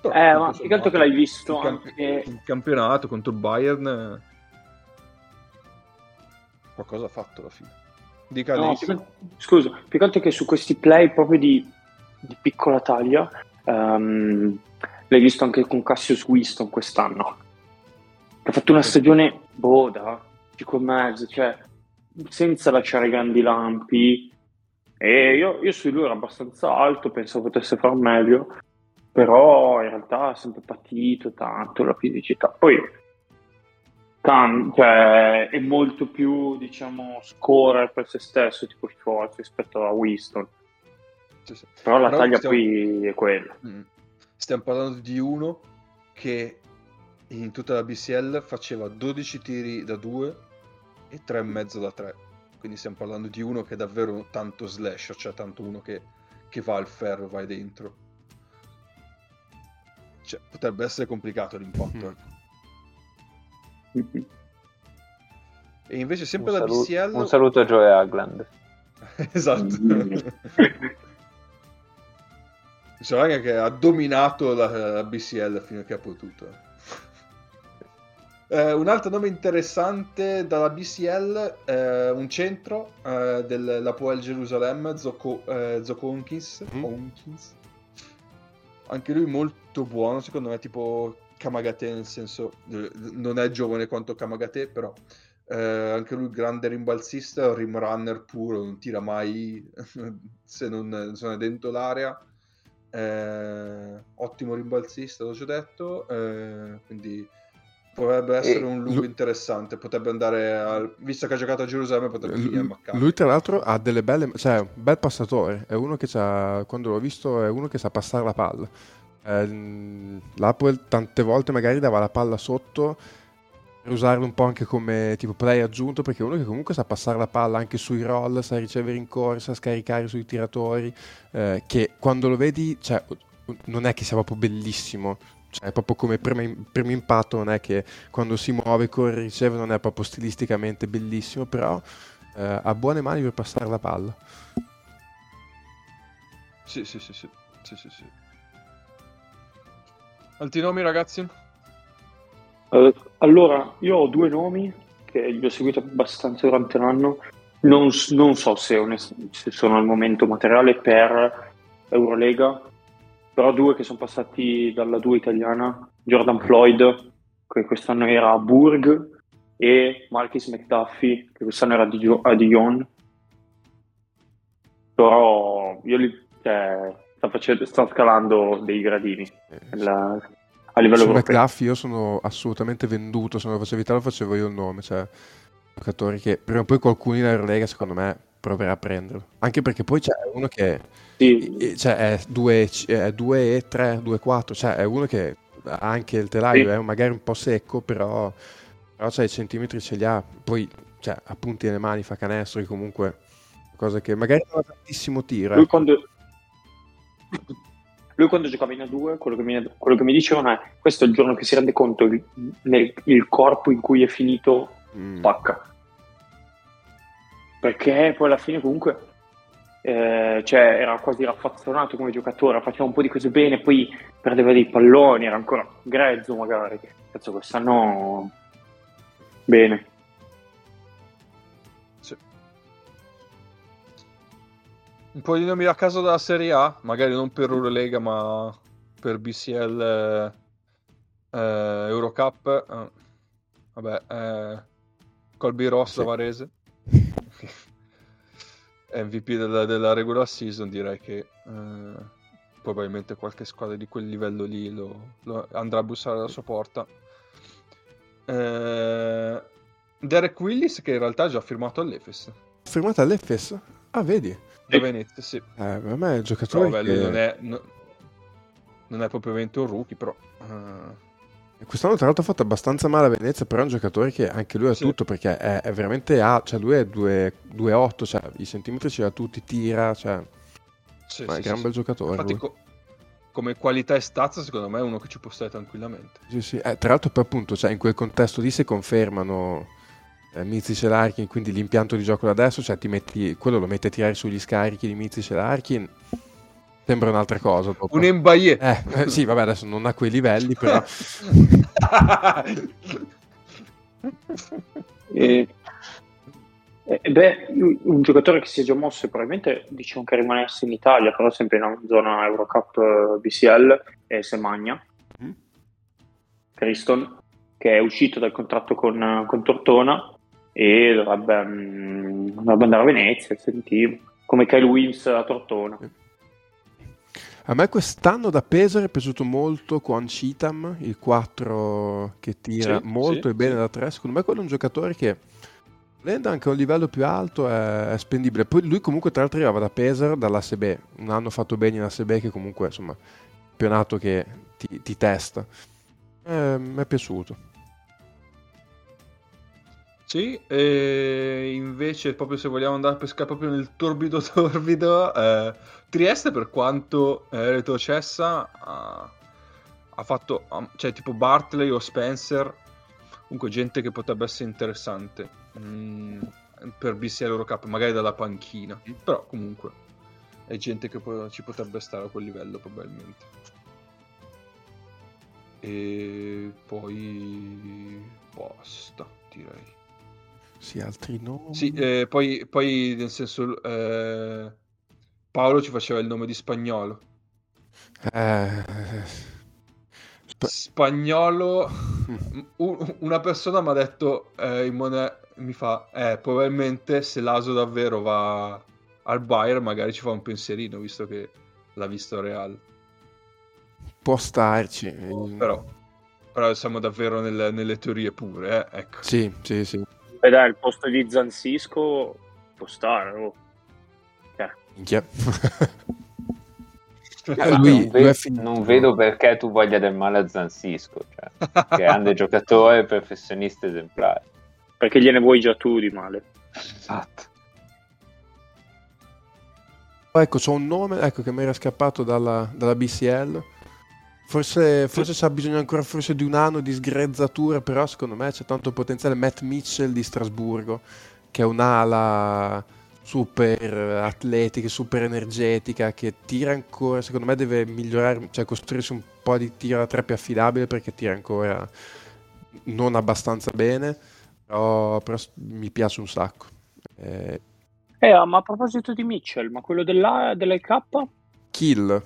Però, Eh, ma più che altro che l'hai visto il camp- anche- il campionato contro il Bayern eh, qualcosa ha fatto alla fine. Dica No, più che- scusa, più che altro che su questi play proprio di, di piccola taglia, ehm, l'hai visto anche con Cassius Winston quest'anno, ha fatto una stagione boh, da 5 e mezzo, cioè senza lasciare grandi lampi. E io, io su lui ero abbastanza alto, pensavo potesse far meglio, però in realtà ha sempre patito tanto la fisicità. Poi Can- cioè, è molto più, diciamo, scorer per se stesso, tipo Schwartz rispetto a Winston. Sì, sì. Però la Però taglia stiamo- qui è quella. Mm. Stiamo parlando di uno che in tutta la BCL faceva 12 tiri da 2 e 3,5 da 3. Quindi stiamo parlando di uno che è davvero tanto slasher, cioè tanto uno che, che va al ferro, vai dentro. Cioè, potrebbe essere complicato l'impatto. Mm. ecco. E invece sempre un, la BCL... un saluto a Joe Hagland. esatto. Mm. Diciamo anche che ha dominato la, la BCL fino a che ha potuto. Eh. Un altro nome interessante dalla BCL, eh, un centro eh, della Poel Gerusalemme, Zoko, eh, Zokonkins. Mm. Anche lui molto buono, secondo me, tipo Kamagate, nel senso, eh, non è giovane quanto Kamagate, però eh, anche lui grande rimbalzista, rim runner puro, non tira mai se non, è dentro l'area. Eh, ottimo rimbalzista, l'ho già detto, quindi potrebbe essere E un lungo lu- interessante. Potrebbe andare al... visto che ha giocato a Gerusalemme, potrebbe finire a L- Maccabi. Lui, tra l'altro, ha delle belle. cioè, un bel passatore. È uno che c'ha. Quando l'ho visto, è uno che sa passare la palla. Eh, L'Apoel tante volte magari dava la palla sotto per usarlo un po' anche come tipo play aggiunto. Perché è uno che comunque sa passare la palla anche sui roll, sa ricevere in corsa, scaricare sui tiratori. eh, che quando lo vedi, cioè, non è che sia proprio bellissimo. Cioè, proprio come primo, primo impatto, non è che quando si muove, corre, riceve, non è proprio stilisticamente bellissimo, però eh, ha buone mani per passare la palla. Sì, sì, sì, sì. sì, sì, sì. Altri nomi, ragazzi? Eh, allora, io ho due nomi che li ho seguiti abbastanza durante l'anno. Non, non so se, onest- se sono al momento materiale per Eurolega, però due che sono passati dalla 2 italiana, Jordan Floyd, che quest'anno era a Burg, e Marcus McDuffie, che quest'anno era a Dio- a Dijon. Però io li, cioè, sta, facendo, sta scalando dei gradini nella- a livello Su europeo. McDuffie io sono assolutamente venduto, se non lo facevi te lo facevo io il nome, cioè giocatori che prima o poi qualcuno in Eurolega secondo me proverà a prenderlo. Anche perché poi c'è uno che Sì, eh, cioè, è 2 è 2 e 3, 2 4, cioè è uno che ha anche il telaio Sì. è magari un po' secco, però, però c'ha i centimetri ce li ha, poi cioè, ha punti nelle mani, fa canestri comunque, cosa che magari non ha tantissimo tiro. Lui ecco. quando, lui quando giocava in A2, quello che, mi, quello che mi dicevano è questo è il giorno che si rende conto il, nel- il corpo in cui è finito Mm. spacca. Perché poi alla fine comunque eh, cioè, era quasi raffazzonato come giocatore, faceva un po' di cose bene, poi perdeva dei palloni, era ancora grezzo magari. Cazzo, quest'anno bene. Sì. Un po' di nomi a caso dalla Serie A, magari non per Eurolega, ma per BCL eh, Eurocup, eh, vabbè, eh, Colby Ross Sì. da Varese. MVP della, della regular season, direi che eh, probabilmente qualche squadra di quel livello lì lo, lo andrà a bussare alla sua porta. Eh, Derek Willis, che in realtà ha già firmato all'Efes. Firmata all'Efes? Ah, vedi? Da Venezia, sì. Eh, per me è il Però, giocatore vabbè, che... non è, no- non è propriamente un rookie, però... eh, Quest'anno tra l'altro ha fatto abbastanza male a Venezia, però è un giocatore che anche lui ha Sì. tutto, perché è, è veramente alto, cioè lui è 2 2,8, cioè i centimetri ce l'ha tutti, tira, cioè sì, ma è sì, un gran sì, bel sì. giocatore. Infatti, co- come qualità e stazza, secondo me è uno che ci può stare tranquillamente. Sì, sì. Eh, tra l'altro poi appunto, cioè, in quel contesto lì si confermano eh, Mizic e Larkin, quindi l'impianto di gioco da adesso, cioè ti metti, quello lo metti a tirare sugli scarichi di Mizic e Larkin, sembra un'altra cosa. dopo. Un Embaye. Eh, eh, sì, vabbè, adesso non a quei livelli, però... E, e, beh, un giocatore che si è già mosso e probabilmente diciamo che rimanesse in Italia, però sempre in una zona Eurocup eh, BCL, è Semagna, Mm. Criston, che è uscito dal contratto con, con Tortona e dovrebbe, mm, dovrebbe andare a Venezia, sentivo, come Kyle Wills a Tortona. A me quest'anno da Pesaro è piaciuto molto Quan Citam, il 4 che tira Sì, molto sì, e bene da 3. Secondo me quello è un giocatore che volendo anche a un livello più alto è, è spendibile. Poi lui comunque tra l'altro arrivava da Pesaro, dall'ASB. Un anno fatto bene in ASB che comunque insomma campionato che ti, ti testa. Eh, mi è piaciuto. Sì, e invece proprio se vogliamo andare a pescare proprio nel torbido torbido, eh, Trieste per quanto eh, retrocessa ha, ha fatto, cioè tipo Bartley o Spencer, comunque gente che potrebbe essere interessante mm, per BCL Eurocup, magari dalla panchina, però comunque è gente che poi ci potrebbe stare a quel livello probabilmente. E poi basta, direi. Sì, altri nomi. Sì, eh, poi, poi nel senso eh, Paolo ci faceva il nome di spagnolo. Eh, sp- Spagnolo, Mm. una persona mi ha detto eh, in mone- mi fa, eh, probabilmente se l'Aso davvero va al Bayern magari ci fa un pensierino visto che l'ha visto Real. può starci. Però, però siamo davvero nelle, nelle teorie pure, eh, ecco. Sì, sì, sì. E dai, il posto di Zanzisco può stare. oh. Cioè, Minchia. Eh, Ma lui- non, ve- non vedo perché tu voglia del male a Zansisco, cioè, grande giocatore, professionista esemplare. perché gliene vuoi già tu di male. Esatto. Ecco, c'ho un nome ecco, che mi era scappato dalla, dalla BCL. Forse, forse c'ha bisogno ancora forse di un anno di sgrezzatura, però secondo me c'è tanto potenziale. Matt Mitchell di Strasburgo, che è un'ala super atletica, super energetica, che tira ancora, secondo me deve migliorare, cioè costruirsi un po' di tiro da tre più affidabile perché tira ancora non abbastanza bene, però, però mi piace un sacco. Eh, Eh, ma a proposito di Mitchell, ma quello della, dell'LK? Kill.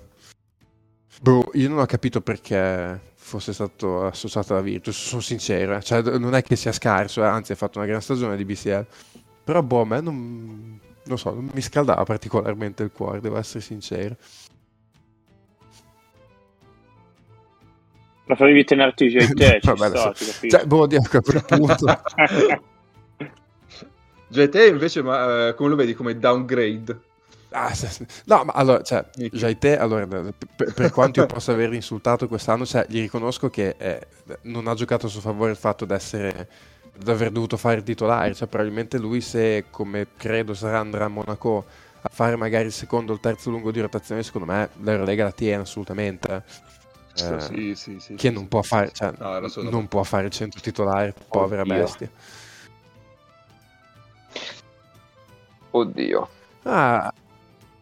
Boh, io non ho capito perché fosse stato associato alla Virtus, sono sincero. Cioè, non è che sia scarso, eh, anzi ha fatto una gran stagione di BCL. Però, boh, a me non, non so, non mi scaldava particolarmente il cuore, devo essere sincero. Preferivi tenerti già in te, ci capisco. Cioè, boh, Dio, a quel punto... GT invece ma, eh, come lo vedi come downgrade? Ah, no, ma allora, cioè. Jaite, allora, per, per quanto io possa aver insultato quest'anno, cioè, gli riconosco che eh, non ha giocato a suo favore il fatto di essere di aver dovuto fare il titolare, cioè, probabilmente lui se, come credo sarà, andrà a Monaco a fare magari il secondo o il terzo lungo di rotazione, secondo me l'Eurolega la tiene assolutamente. eh. sì, sì, sì. che non può fare, cioè, No, non può fare il centro titolare, povera Oddio. bestia. Oddio. Ah,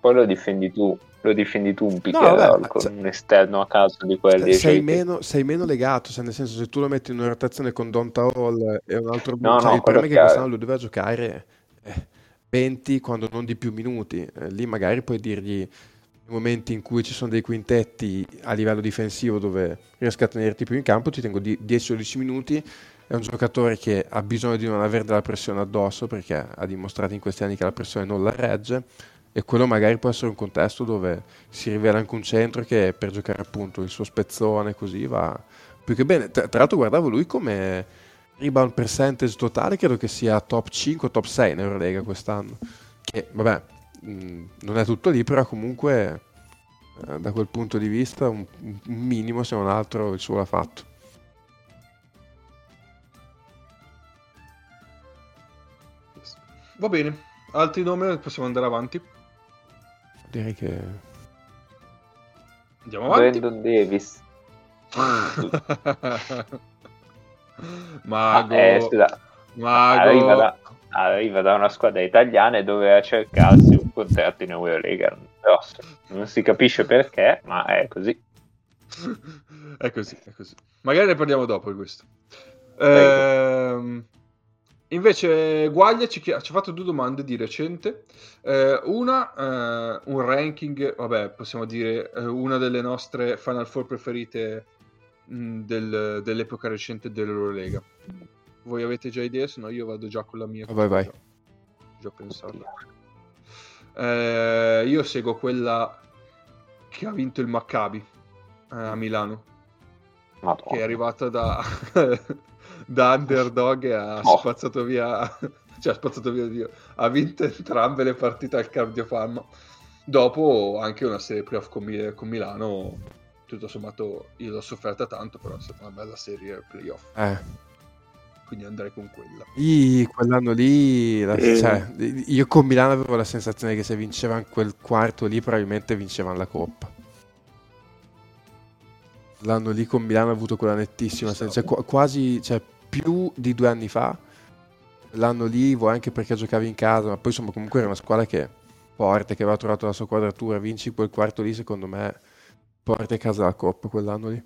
Poi lo difendi tu, lo difendi tu un picchiarol ma con cioè- un esterno a caso di quelli. sei, cioè, meno, sei meno legato, cioè nel senso se tu lo metti in una rotazione con Donta Hall e un altro No, cioè, no, il problema è che quest'anno lui doveva giocare eh, 20 quando non di più minuti, Eh, lì magari puoi dirgli momenti in cui ci sono dei quintetti a livello difensivo dove riesco a tenerti più in campo, ti tengo 10-12 minuti. È un giocatore che ha bisogno di non avere della pressione addosso perché ha dimostrato in questi anni che la pressione non la regge e quello magari può essere un contesto dove si rivela anche un centro che per giocare appunto il suo spezzone così va più che bene. Tra, tra l'altro guardavo lui come rebound percentage totale, credo che sia top 5 top 6 in Eurolega quest'anno. Che vabbè, mh, non è tutto lì, però comunque eh, da quel punto di vista un, un, minimo se non altro il suo l'ha fatto. Va bene, altri nomi possiamo andare avanti? Direi che... Andiamo avanti. Brandon Davis. Mago. Ah, eh, scusa. Mago. Arriva da, arriva da una squadra italiana e doveva cercarsi un contratto in Eurolega. Non si capisce perché, ma è così. è così, è così. Magari ne parliamo dopo di questo. Ehm, invece Guaglia ci, ci, ha fatto due domande di recente. Eh, una, eh, un ranking, vabbè, possiamo dire eh, una delle nostre Final Four preferite mh, del, dell'epoca recente dell'Eurolega. Voi avete già idee? Se no io vado già con la mia. Vai, vai. Già, già pensato. Eh, io seguo quella che ha vinto il Maccabi eh, a Milano. Madonna. Che è arrivata da, da underdog e ha oh. spazzato via. Cioè, ha spazzato via Dio. Ha vinto entrambe le partite al Cardiofarma. Dopo anche una serie playoff con, con Milano. Tutto sommato io l'ho sofferta tanto, però è stata una bella serie playoff. Eh quindi andrei con quella. Io quell'anno lì, la, e... cioè, io con Milano avevo la sensazione che se vincevano quel quarto lì probabilmente vincevano la Coppa. L'anno lì con Milano ho avuto quella nettissima, cioè, quasi, cioè, più di due anni fa. L'anno lì, vuoi anche perché giocavi in casa, ma poi insomma comunque era una squadra che forte, che aveva trovato la sua quadratura, vinci quel quarto lì, secondo me porta a casa la Coppa quell'anno lì.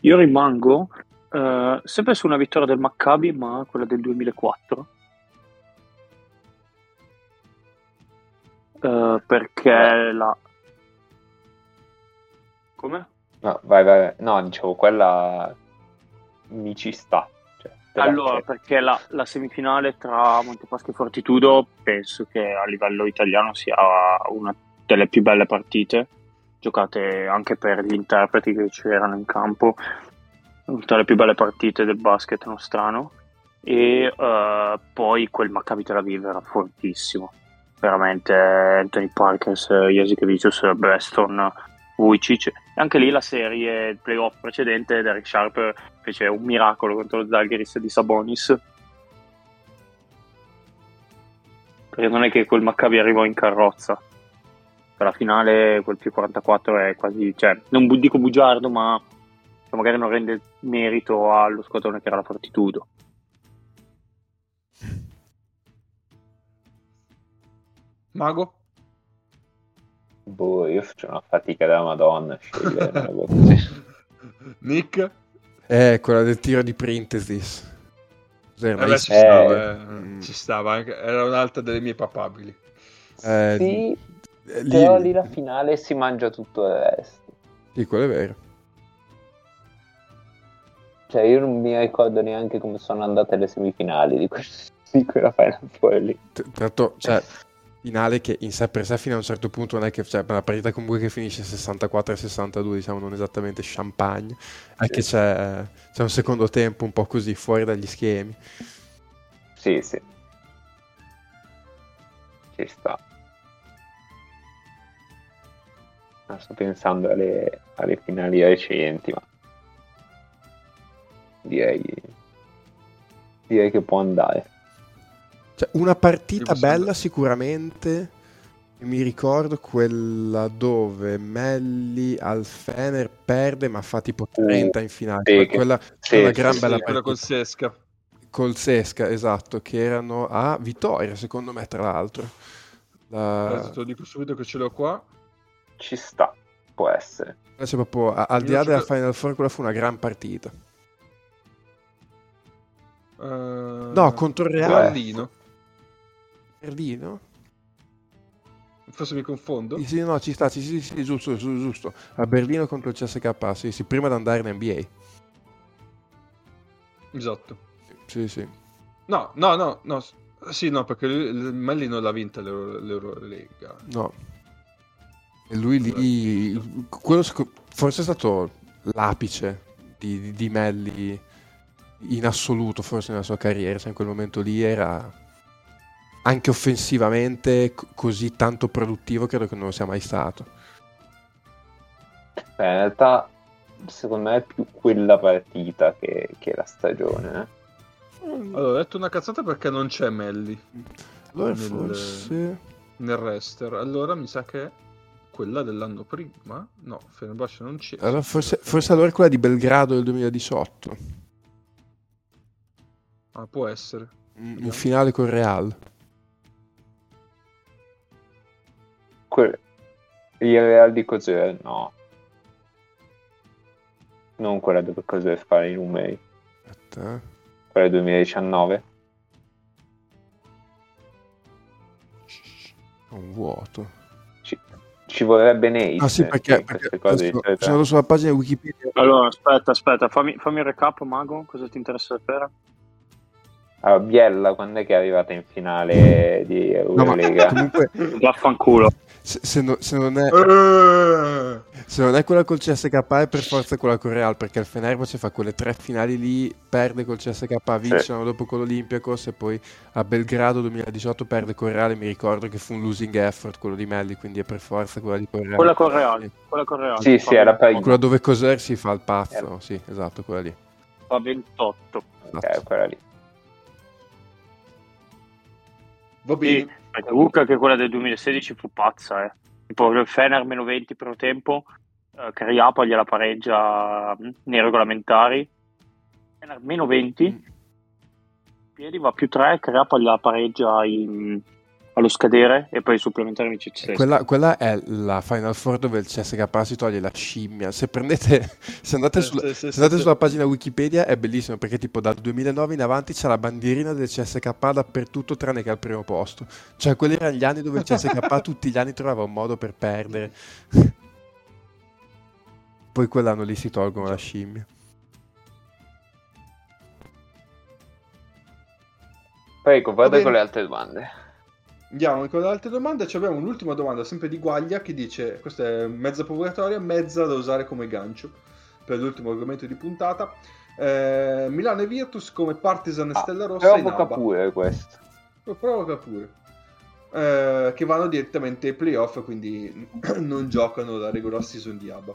Io rimango uh, sempre su una vittoria del Maccabi, ma quella del 2004. Uh, eh, perché la... Come? No, vai, vai. No, dicevo, quella mi ci sta. Cioè, allora, perché la, la, semifinale tra Montepaschi e Fortitudo penso che a livello italiano sia una delle più belle partite giocate anche per gli interpreti che c'erano in campo, tra le più belle partite del basket nostrano. E uh, poi quel Maccabi Tel Aviv era fortissimo, veramente Anthony Parkers, Jasikevicius, Beston, Vujicic. Anche lì la serie, il playoff precedente, Derek Sharp fece un miracolo contro lo Zalgiris di Sabonis. Perché non è che quel Maccabi arrivò in carrozza, per la finale quel più 44 è quasi, cioè, non dico bugiardo, ma cioè, magari non rende merito allo squadrone che era la Fortitudo. Mago? Boh, io faccio una fatica della Madonna a scegliere una Nick? Eh, quella del tiro di Printesis. Eh beh, ci, stava, eh. Mm. ci stava, era un'altra delle mie papabili. Eh, sì, lì... Però lì la finale si mangia tutto il resto. Sì, quello è vero. Cioè, io non mi ricordo neanche come sono andate le semifinali di, quel, di quella Final Four lì. Tra l'altro, cioè, finale che in sé per sé fino a un certo punto non è che... Cioè, una partita comunque che finisce 64 62, diciamo, non esattamente champagne. È sì. che c'è, c'è un secondo tempo un po' così, fuori dagli schemi. Sì, sì. Ci sta. sto pensando alle, alle finali recenti, ma direi, direi che può andare. Cioè, una partita bella sicuramente. Mi ricordo quella dove Melli al Fener perde, ma fa tipo 30 uh, in finale. Sì, quella sì, una gran sì, bella sì, quella col Sesca. Col Sesca, esatto, che erano a Vittoria, secondo me, tra l'altro. La... Adesso te lo dico subito che ce l'ho qua ci sta, può essere. Cioè, proprio, al di là della Final Four, quella fu una gran partita. Uh, no, contro il Berlino. Forse mi confondo? Sì, no, ci sta, sì, sì, sì, giusto, giusto, giusto. A Berlino contro il CSK, sì, sì, prima di andare in NBA. Esatto. Sì, sì. No, no, no, no. Sì, no, perché lui- Melli non l'ha vinta l'Euro- l'Eurolega. No. E lui lì, quello forse è stato l'apice di, di, di Melli in assoluto, forse nella sua carriera, se in quel momento lì era anche offensivamente così tanto produttivo, credo che non lo sia mai stato. Beh, in realtà, secondo me è più quella partita che, che la stagione. eh. Allora, ho detto una cazzata perché non c'è Melli Allora nel- forse... nel rester. Allora mi sa che quella dell'anno prima. No, Fenerbahce non c'è. Allora, forse, forse allora quella di Belgrado del 2018, Ah, può essere. in finale con Real. Que- il Real di cos'è? No. Non quella dove cos'è fare i numeri. Aspetta, eh. Quella del 2019. un vuoto. Ci, ci vorrebbe Nate. Ah sì, perché, perché queste cose di adesso sono sulla pagina Wikipedia. Allora, aspetta, aspetta, fammi, fammi il recap, Mago, cosa ti interessa sapere? Allora, Biella, quando è che è arrivata in finale di No, Eurolega? comunque, Vaffanculo. se, se no- se non è, Eh, se non è quella col CSK è per forza quella con Real, perché il Fenerbahce fa quelle tre finali lì, perde col CSK, vince Sì. dopo con l'Olympiacos e poi a Belgrado 2018 perde con Real e mi ricordo che fu un losing effort quello di Melli, quindi è per forza quella di con Real. Quella con Real. Sì. Quella con Real. Sì, sì, era pari. Quella dove Coser si fa il pazzo, Era- sì, esatto, quella lì. Fa 28. Ok, quella lì. Va Sì, bene. perché comunque anche quella del 2016 fu pazza, eh. Tipo il Fener meno 20 primo tempo, eh, Cariapa gliela pareggia nei regolamentari. Fener meno 20, Mm. piedi va più 3, Cariapa gliela pareggia in- allo scadere e poi i supplementari vince il sesto. Quella, quella è la Final Four dove il CSK si toglie la scimmia. Se prendete, se andate, Sì, sulla, sì, sì, se sì, andate sì. sulla pagina Wikipedia è bellissimo perché tipo dal 2009 in avanti c'è la bandierina del CSK dappertutto tranne che al primo posto. Cioè quelli erano gli anni dove il CSK tutti gli anni trovava un modo per perdere. Poi quell'anno lì si tolgono la scimmia. Prego, Va vada bene. con le altre domande. Andiamo con le altre domande. Ci abbiamo un'ultima domanda, sempre di Guaglia, che dice: Questa è mezza provocatoria, mezza da usare come gancio per l'ultimo argomento di puntata. Eh, Milano e Virtus come Partizan e Ah, Stella Rossa Provoca pure questo. Provoca pure. Eh, che vanno direttamente ai playoff, quindi non giocano la regular season di ABBA.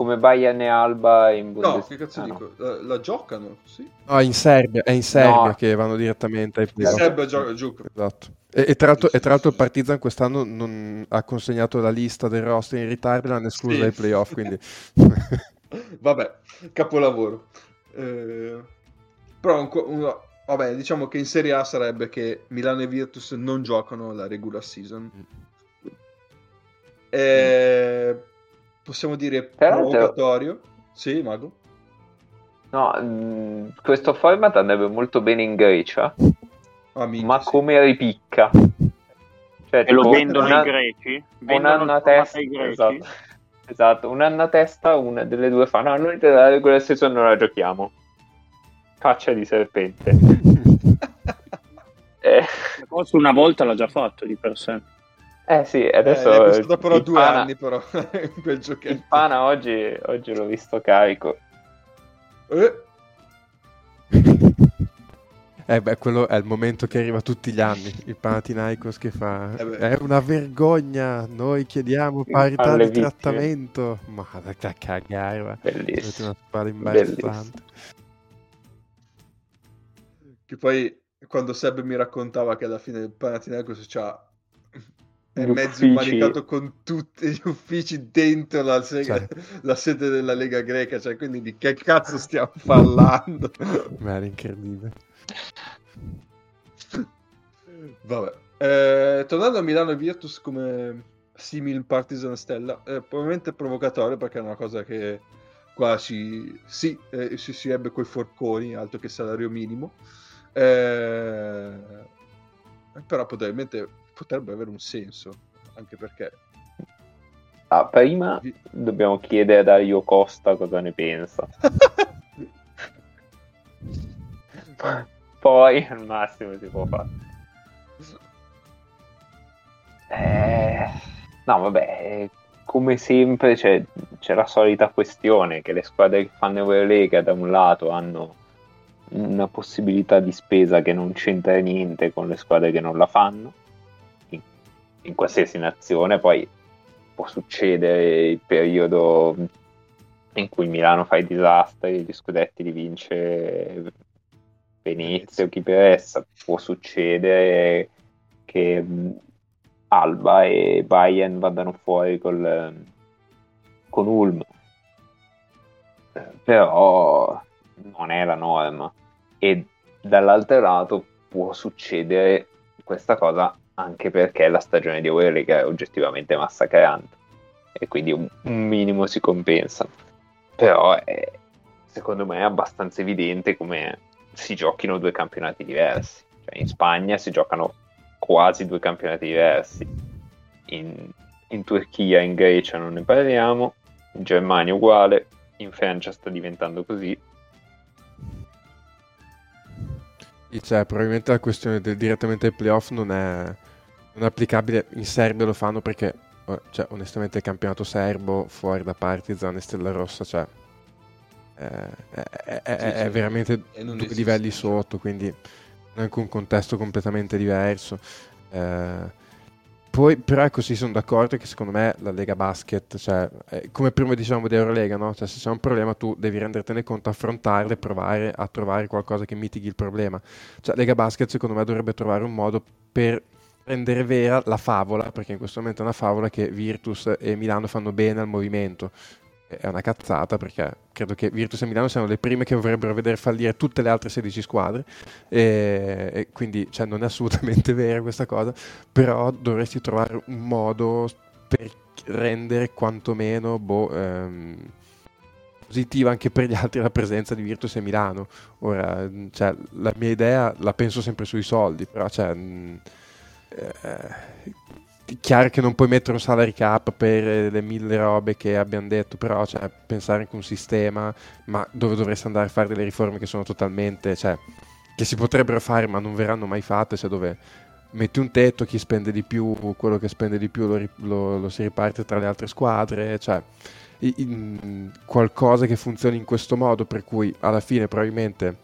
Come Bayern e Alba in No, Bundesliga. che cazzo Ah, no. dico? La, la giocano? Sì. No, è in Serbia, è in Serbia No. che vanno direttamente ai playoff. Seb gioca, gioca. Esatto. E, e tra l'altro, e tra l'altro il Partizan quest'anno non ha consegnato la lista del roster in ritardo e l'hanno esclusa Sì. dai playoff, quindi... Vabbè, capolavoro. Eh, però, un un- vabbè, diciamo che in Serie A sarebbe che Milano e Virtus non giocano la regular season. Eh, possiamo dire Peraltro- provocatorio. Sì, Mago? No, mh, questo format andrebbe molto bene in Grecia, Amici, ma sì. come ripicca. Cioè, E lo vendono una- i greci? un Vendono anno il a testa. greci? Esatto. Esatto, un anno a testa, una delle due fa. No, noi della regular season non la giochiamo. Caccia di serpente. Eh, Forse una volta l'ha già fatto di per sé. Eh sì, Eh, adesso. è costato però il due Pana- anni, però, quel Il giochetto. Pana oggi, oggi l'ho visto carico. Eh, Eh beh, quello è il momento che arriva tutti gli anni, il Panathinaikos che fa... Eh. È una vergogna, noi chiediamo parità di vittime. trattamento. Ma da cagare, va. Bellissimo. una spada imbarazzante. Che poi quando Seb mi raccontava che alla fine il Panathinaikos c'ha è mezzo uffici. immanicato con tutti gli uffici dentro la, sega- Cioè. la sede della Lega Greca, cioè quindi di che cazzo stiamo parlando? Ma era incredibile. Vabbè. Eh, tornando a Milano e Virtus come simil Partizan Stella, eh, probabilmente provocatorio perché è una cosa che qua si, sì, eh, si, si ebbe coi forconi, altro che salario minimo. Eh, però probabilmente potrebbe avere un senso, anche perché... Ah, prima dobbiamo chiedere a Dario Costa cosa ne pensa. Poi al massimo si può fare. Eh, no, vabbè, come sempre c'è, c'è, la solita questione che le squadre che fanno Eurolega da un lato hanno una possibilità di spesa che non c'entra niente con le squadre che non la fanno in qualsiasi nazione poi può succedere il periodo in cui Milano fa i disastri gli scudetti li vince Venezia o chi per essa può succedere che Alba e Bayern vadano fuori col, con Ulm. Però non è la norma. E dall'altro lato può succedere questa cosa anche perché la stagione di Eurolega è oggettivamente massacrante. E quindi un, un minimo si compensa. Però è, secondo me è abbastanza evidente come si giochino due campionati diversi. Cioè in Spagna si giocano quasi due campionati diversi. In, in Turchia in Grecia non ne parliamo. In Germania uguale. In Francia sta diventando così. Cioè, probabilmente la questione del direttamente ai playoff non è, non è applicabile. In Serbia lo fanno perché, cioè, onestamente, il campionato serbo fuori da Partizan e Stella Rossa, cioè, è, è, è, sì, è sì. veramente due livelli sotto, quindi è anche un contesto completamente diverso. Eh, poi, però, ecco, sì, sono d'accordo che secondo me la Lega Basket, cioè, come prima dicevamo di Eurolega, no? Cioè, se c'è un problema tu devi rendertene conto, affrontarlo e provare a trovare qualcosa che mitighi il problema. Cioè, Lega Basket, secondo me, dovrebbe trovare un modo per rendere vera la favola, perché in questo momento è una favola che Virtus e Milano fanno bene al movimento. È una cazzata perché credo che Virtus e Milano siano le prime che dovrebbero vedere fallire tutte le altre 16 squadre. E, e quindi cioè, non è assolutamente vera questa cosa però dovresti trovare un modo per rendere quantomeno boh, ehm, positiva anche per gli altri la presenza di Virtus e Milano. Ora cioè, la mia idea la penso sempre sui soldi però cioè, mh, eh, chiaro che non puoi mettere un salary cap per le mille robe che abbiamo detto, però cioè, pensare anche un sistema, ma dove dovresti andare a fare delle riforme che sono totalmente, cioè, che si potrebbero fare ma non verranno mai fatte, cioè dove metti un tetto, chi spende di più, quello che spende di più lo, lo, lo si riparte tra le altre squadre, cioè in, qualcosa che funzioni in questo modo, per cui alla fine probabilmente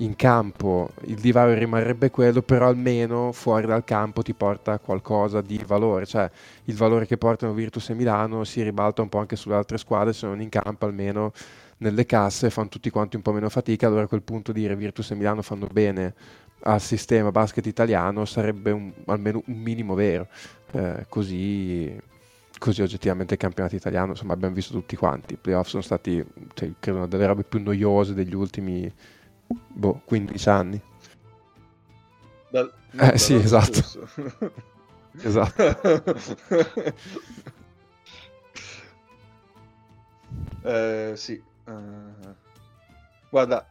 in campo. Il divario rimarrebbe quello, però almeno fuori dal campo ti porta qualcosa di valore, cioè il valore che portano Virtus e Milano si ribalta un po' anche sulle altre squadre, se non in campo almeno nelle casse fanno tutti quanti un po' meno fatica, allora a quel punto dire Virtus e Milano fanno bene al sistema basket italiano sarebbe un, almeno un minimo vero, eh, così, così oggettivamente il campionato italiano insomma abbiamo visto tutti quanti, i playoff sono stati cioè, credo una delle robe più noiose degli ultimi boh, 15 anni. Dal, eh sì, esatto. esatto. eh, sì. Uh, guarda,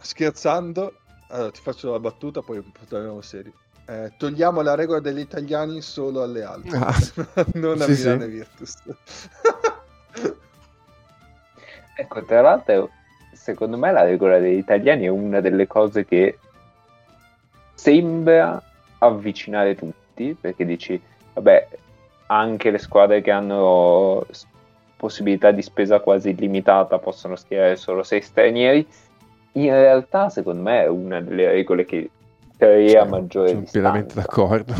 scherzando, allora, ti faccio la battuta, poi torniamo seri. Eh, togliamo la regola degli italiani solo alle altre, ah, non a sì, Milano sì. Virtus. ecco, tra l'altro secondo me la regola degli italiani è una delle cose che sembra avvicinare tutti, perché dici, vabbè, anche le squadre che hanno possibilità di spesa quasi illimitata possono schierare solo sei stranieri. In realtà, secondo me, è una delle regole che crea sì, maggiore sono pienamente d'accordo.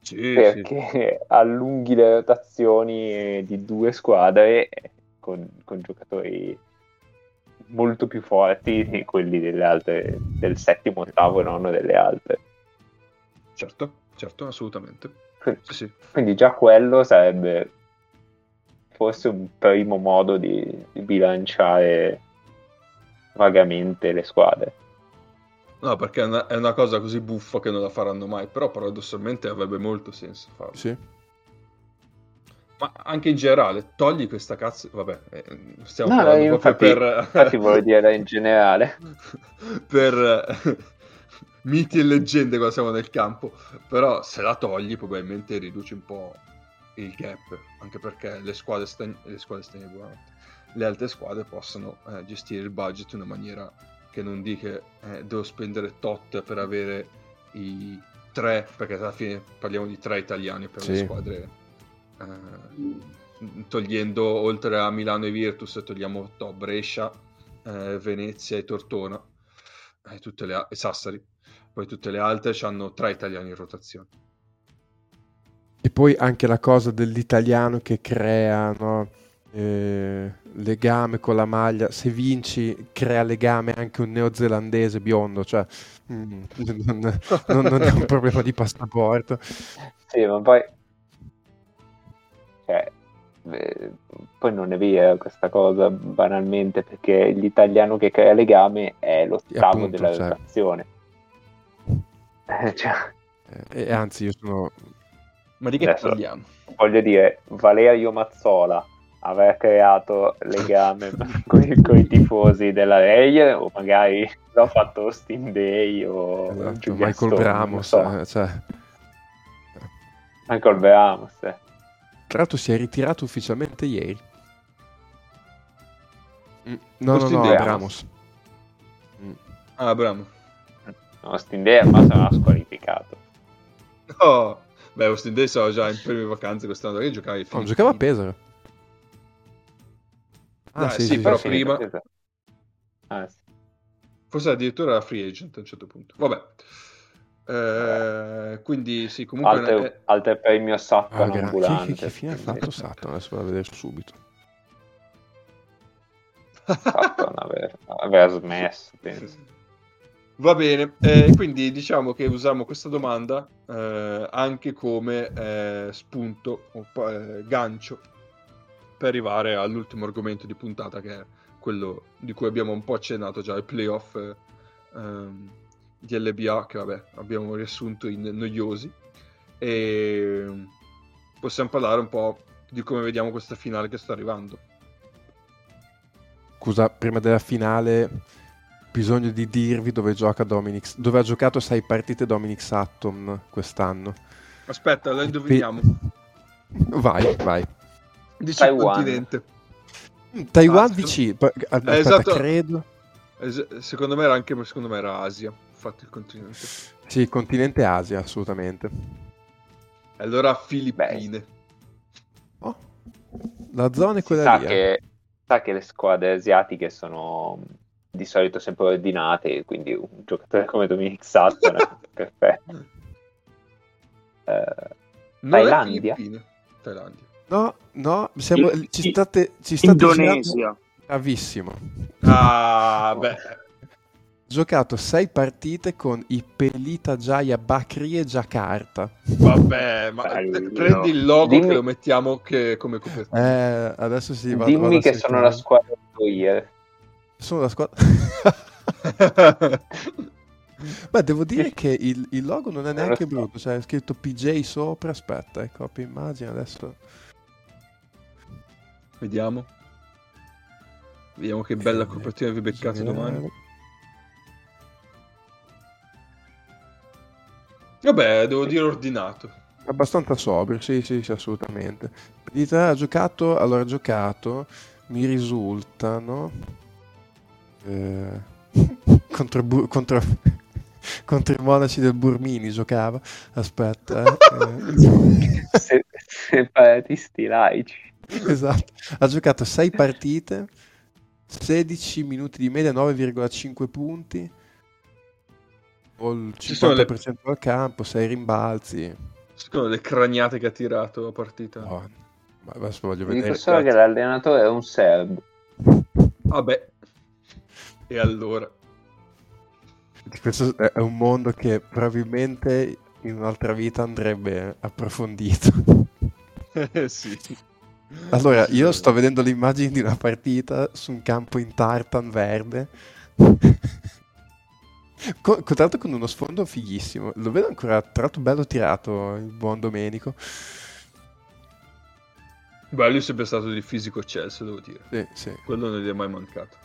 Sì, perché sì. allunghi le rotazioni di due squadre con, con giocatori molto più forti di quelli delle altre, del settimo, ottavo e nono delle altre. Certo, certo, assolutamente. Quindi, sì. quindi già quello sarebbe forse un primo modo di, di bilanciare vagamente le squadre. No, perché è una, è una, cosa così buffa che non la faranno mai, però paradossalmente avrebbe molto senso farlo. Sì ma anche in generale, togli questa cazzo. Vabbè, eh, stiamo no, parlando infatti, per. infatti, voglio dire in generale. per, miti e leggende quando siamo nel campo, però se la togli probabilmente riduci un po' il gap, anche perché le squadre, stagn- le, squadre stagne- le altre squadre possono eh, gestire il budget in una maniera che non di che eh, devo spendere tot per avere i tre, perché alla fine parliamo di tre italiani per Sì. le squadre, eh, togliendo oltre a Milano e Virtus, togliamo to, Brescia, eh, Venezia e Tortona, e, tutte le e Sassari. Poi tutte le altre hanno tre italiani in rotazione. E poi anche la cosa dell'italiano che crea no, eh, legame con la maglia. Se vinci, crea legame anche un neozelandese biondo. Cioè, mm, non, non- non è un problema di passaporto. Sì, ma poi... Eh, poi non è vera questa cosa, banalmente, perché l'italiano che crea legame è l'ottavo appunto, della cioè. rotazione. Eh, cioè, Eh, e anzi, io sono. Ma di che Adesso- parliamo? voglio dire, Valerio Mazzola aver creato legame con, i- con i tifosi della Reie o magari l'ho fatto Austin Day o Esatto, Michael Stone, Bramos. non so. eh, cioè, Michael Bramos eh. Tra l'altro, si è ritirato ufficialmente ieri. Mm, No, no, Austin no, Day. Bramos. Mm. Ah, bravo. Austin Day ma sarà squalificato Oh, beh, Austin Day sono già in prime vacanze quest'anno che giocava ai Non giocava a Pesaro. Ah, Dai, sì, sì, sì, però sì. prima- Ah, sì. Forse addirittura era free agent a un certo punto. Vabbè. Eh, quindi sì, comunque... Altre, eh, altre premio Ah, Sutton gra- ambulante che, che, che fine ha fatto Sutton? Adesso vado a vedere subito. Sutton aveva, aveva smesso penso. Va bene, eh, quindi diciamo che usiamo questa domanda eh, anche come eh, spunto o eh, gancio per arrivare all'ultimo argomento di puntata che è quello di cui abbiamo un po' accennato già, il playoff eh, ehm, di LBA che vabbè abbiamo riassunto in noiosi e possiamo parlare un po' di come vediamo questa finale che sta arrivando. Scusa, prima della finale, bisogno di dirvi dove gioca Dominic, dove ha giocato sei partite Dominic Sutton quest'anno. Aspetta, la indoviniamo. Vai, vai. Dici il Taiwan. continente. Taiwan Ah, vicino. Aspetta, esatto. credo. Es- Secondo me era anche secondo me era Asia, infatti il continente. Sì, continente Asia, assolutamente. Allora Filippine. Oh, la zona è Si quella sa lì. eh. che, sa che le squadre asiatiche sono di solito sempre ordinate quindi un giocatore come Dominic Sutton è perfetto Non è Thailandia? Filippine. Thailandia. No, no, siamo, ci state, ci state Indonesia. Bravissimo. Ah, beh. Giocato sei partite con i Pelita Jaya Bakri e Jakarta. Vabbè, ma Bello. prendi il logo Dimmi- che lo mettiamo che- come copertina. Eh, adesso sì, vado, dimmi vado che sono la squadra di Sono la squadra. Beh, devo dire che il, il logo non è neanche brutto, cioè è scritto PJ sopra, aspetta, ecco, copia immagine adesso. Vediamo. Vediamo che bella copertina vi beccate domani. Vabbè, devo dire ordinato. Abbastanza sobrio, sì, sì, sì, assolutamente. Pelita ha giocato, allora ha giocato, mi risultano... eh, contro, Bu- contro, contro i monaci del Burmini giocava, aspetta. eh. Separatisti laici Esatto, ha giocato 6 partite, 16 minuti di media, 9,5 punti, o il Ci sono le- 50% al campo, 6 rimbalzi. Secondo le craniate che ha tirato a partita. Oh, ma adesso voglio vi dico vedere. solo che l'allenatore è un serbo Vabbè. E allora? Questo è un mondo che probabilmente in un'altra vita andrebbe approfondito. Eh, sì. Allora, io sto vedendo le immagini di una partita su un campo in tartan verde. Con, con- tra l'altro con uno sfondo fighissimo. Lo vedo ancora, tra l'altro bello tirato il buon Domenico. Beh, lui è sempre stato di fisico eccelso, devo dire. Sì, sì. Quello non gli è mai mancato.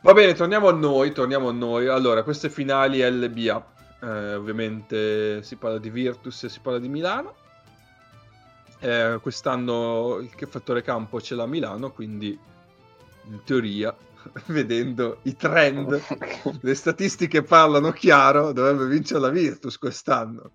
Va bene, torniamo a noi, torniamo a noi. Allora, queste finali LBA. Eh, ovviamente si parla di Virtus e si parla di Milano. Eh, quest'anno il fattore campo ce l'ha Milano, quindi in teoria, vedendo i trend, le statistiche parlano chiaro, dovrebbe vincere la Virtus quest'anno.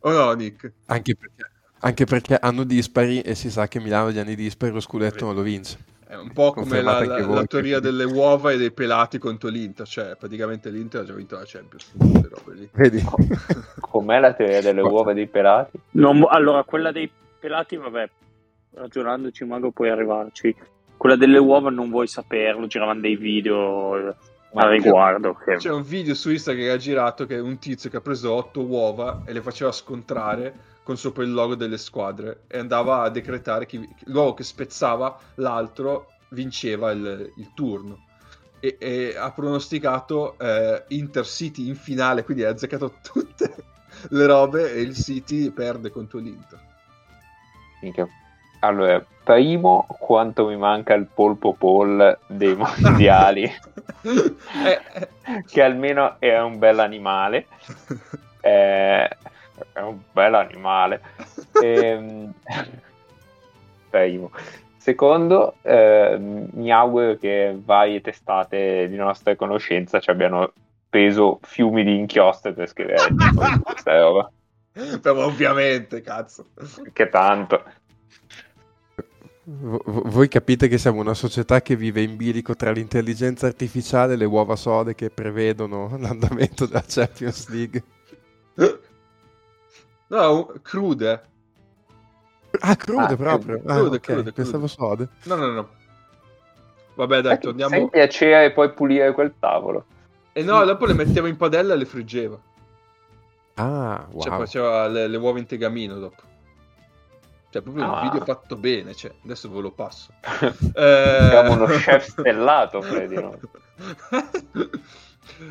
O no, Nick? Anche perché, anche perché hanno dispari e si sa che Milano gli anni dispari lo scudetto non lo vince. È un po' come la, la, la, teoria delle uova e dei pelati contro l'Inter, cioè praticamente l'Inter ha già vinto la Champions. Vedi? Com'è la teoria delle uova e dei pelati? Non, allora, quella dei pelati, vabbè, ragionandoci, mago puoi arrivarci. Quella delle uova non vuoi saperlo, giravano dei video Ma a riguardo. C'è, che... c'è un video su Instagram che ha girato che è un tizio che ha preso otto uova e le faceva scontrare con sopra il logo delle squadre e andava a decretare che l'uovo che spezzava l'altro vinceva il, il turno. E, e, ha pronosticato eh, Intercity in finale, quindi ha azzeccato tutte le robe e il City perde contro l'Inter. Allora, primo, quanto mi manca il polpo Paul dei mondiali, eh, eh. che almeno è un bel animale. Eh, è un bel animale. Ehm, primo. Secondo, eh, mi auguro che varie testate di nostra conoscenza ci abbiano preso fiumi di inchiostro per scrivere questa roba. Però ovviamente, cazzo. Che tanto. V- voi capite che siamo una società che vive in bilico tra l'intelligenza artificiale e le uova sode che prevedono l'andamento della Champions League. No, crude. Ah, crude ah, proprio. Ah, crude, okay. crude, Pensavo sode. No, no, no. Vabbè, dai, torniamo. Sai piacere poi pulire quel tavolo. E no, dopo le mettevo in padella e le friggeva. Ah, wow. Cioè, faceva le, le uova in tegamino dopo. Cioè, proprio ah. un video fatto bene. Cioè, adesso ve lo passo. eh... Siamo uno chef stellato, Freddy. No?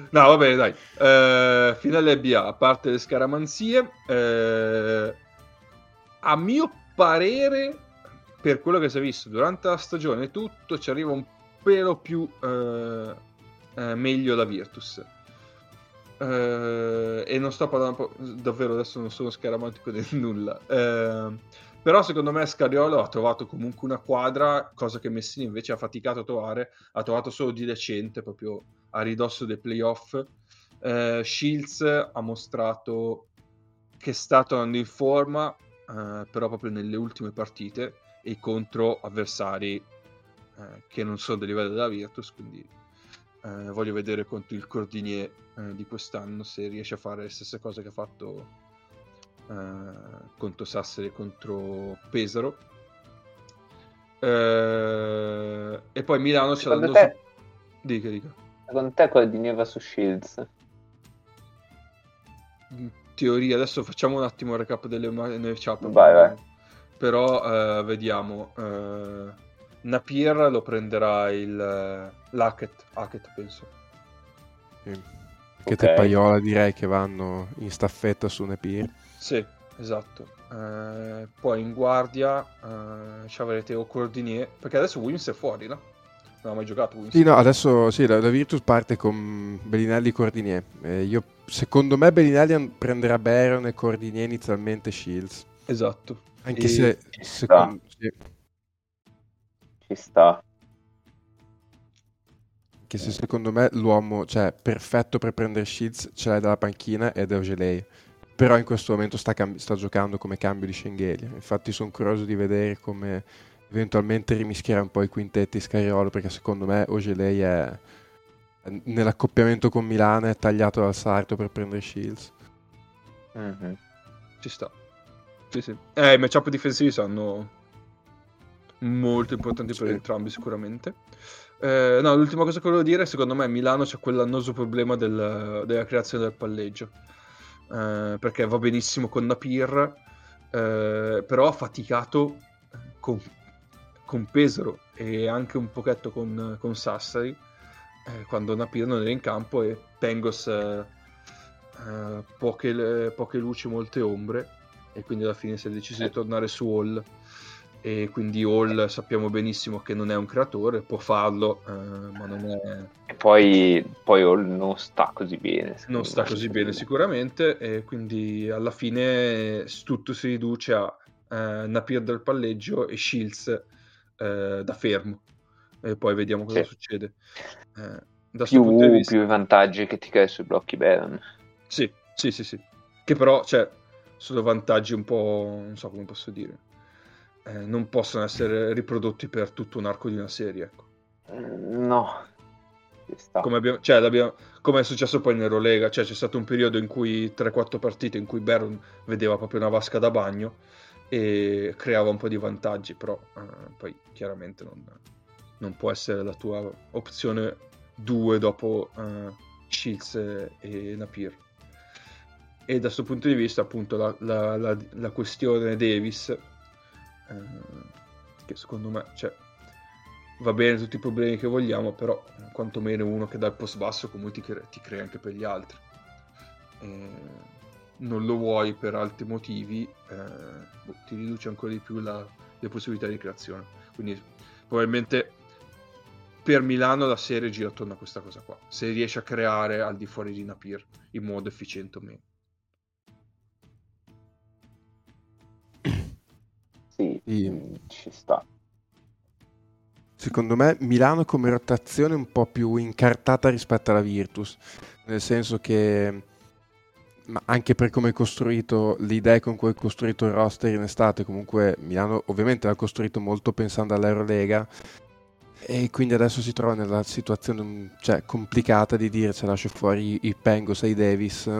No, va bene, dai. Eh, finale BA, a parte le scaramanzie, eh, a mio parere, per quello che si è visto durante la stagione, tutto ci arriva un pelo più eh, eh meglio la Virtus. Eh, e non sto parlando davvero adesso, non sono scaramantico di nulla. Però secondo me Scariolo ha trovato comunque una quadra, cosa che Messini invece ha faticato a trovare, ha trovato solo di recente, proprio a ridosso dei playoff. Eh, Shields ha mostrato che sta tornando in forma, eh, però proprio nelle ultime partite e contro avversari eh, che non sono del livello della Virtus, quindi eh, voglio vedere contro il Cordinier eh, di quest'anno se riesce a fare le stesse cose che ha fatto eh, contro Sassari e contro Pesaro. e poi Milano ce l'hanno... Te... Dica, dica. Secondo te quella di Neva su Shields? In teoria, adesso facciamo un attimo il recap delle matchup. Vai, vai. Però uh, vediamo. Uh, Napier lo prenderà il uh, Lacket, Hackett, penso. Sì. Che okay. te Paiola direi che vanno in staffetta su Napier. Sì, esatto. Uh, poi in guardia uh, ci avrete o Cordinier, perché adesso Williams è fuori, no? non ho mai giocato. Sì, no, adesso sì, la, la, Virtus parte con Bellinelli e Cordinier. Eh, io, secondo me Bellinelli prenderà Baron e Cordinier inizialmente Shields. Esatto. Anche e... se... Ci secondo, sta. Sì. Ci sta. Anche se secondo me l'uomo, cioè, perfetto per prendere Shields ce l'hai dalla panchina ed è Ogelei. Però in questo momento sta, cambi- sta giocando come cambio di Schengelia. Infatti sono curioso di vedere come eventualmente rimischiare un po' i quintetti Scariolo perché secondo me Ogelei è nell'accoppiamento con Milano è tagliato dal sarto per prendere Shields mm-hmm. ci sta sì, sì. Eh, i matchup difensivi sono molto importanti sì. per entrambi sicuramente eh, no, l'ultima cosa che volevo dire secondo me Milano c'è quell'annoso problema del, della creazione del palleggio eh, perché va benissimo con Napir eh, però ha faticato con con Pesaro e anche un pochetto con, con Sassari eh, quando Napir non era in campo e Pengos eh, eh, poche, poche, luci, molte ombre e quindi alla fine si è deciso di tornare su Hall e quindi Hall sappiamo benissimo che non è un creatore, può farlo, eh, ma non è... E poi, poi Hall non sta così bene. Non sta così bene sicuramente e quindi alla fine tutto si riduce a eh, Napier del palleggio e Shields eh, da fermo e poi vediamo cosa sì. succede. Eh, da più, vista... più i vantaggi che ti crei sui blocchi Baron. Sì, sì, sì, sì. Che però, cioè, sono vantaggi un po', non so come posso dire eh, non possono essere riprodotti per tutto un arco di una serie. Ecco. Mm, no. Come, abbiamo, cioè, come, è successo poi in Eurolega, cioè, c'è stato un periodo in cui 3-4 partite in cui Baron vedeva proprio una vasca da bagno e creava un po' di vantaggi, però eh, poi chiaramente non, non, può essere la tua opzione 2 dopo eh, Shields e, Napier. E da questo punto di vista, appunto, la, la, la, la questione Davis eh, che secondo me cioè, va bene tutti i problemi che vogliamo, però quantomeno uno che dal post basso comunque ti, crea, ti crea anche per gli altri. Eh, non lo vuoi per altri motivi, eh, boh, ti riduce ancora di più la, le possibilità di creazione. Quindi probabilmente per Milano la serie gira attorno a questa cosa qua. Se riesce a creare al di fuori di Napier in modo efficiente o meno. Sì, ci sta. Secondo me Milano come rotazione è un po' più incartata rispetto alla Virtus, nel senso che ma anche per come è costruito l'idea con cui è costruito il roster in estate, comunque Milano ovviamente l'ha costruito molto pensando all'Eurolega e quindi adesso si trova nella situazione cioè, complicata di dire se lascio fuori i Pengos e i Davis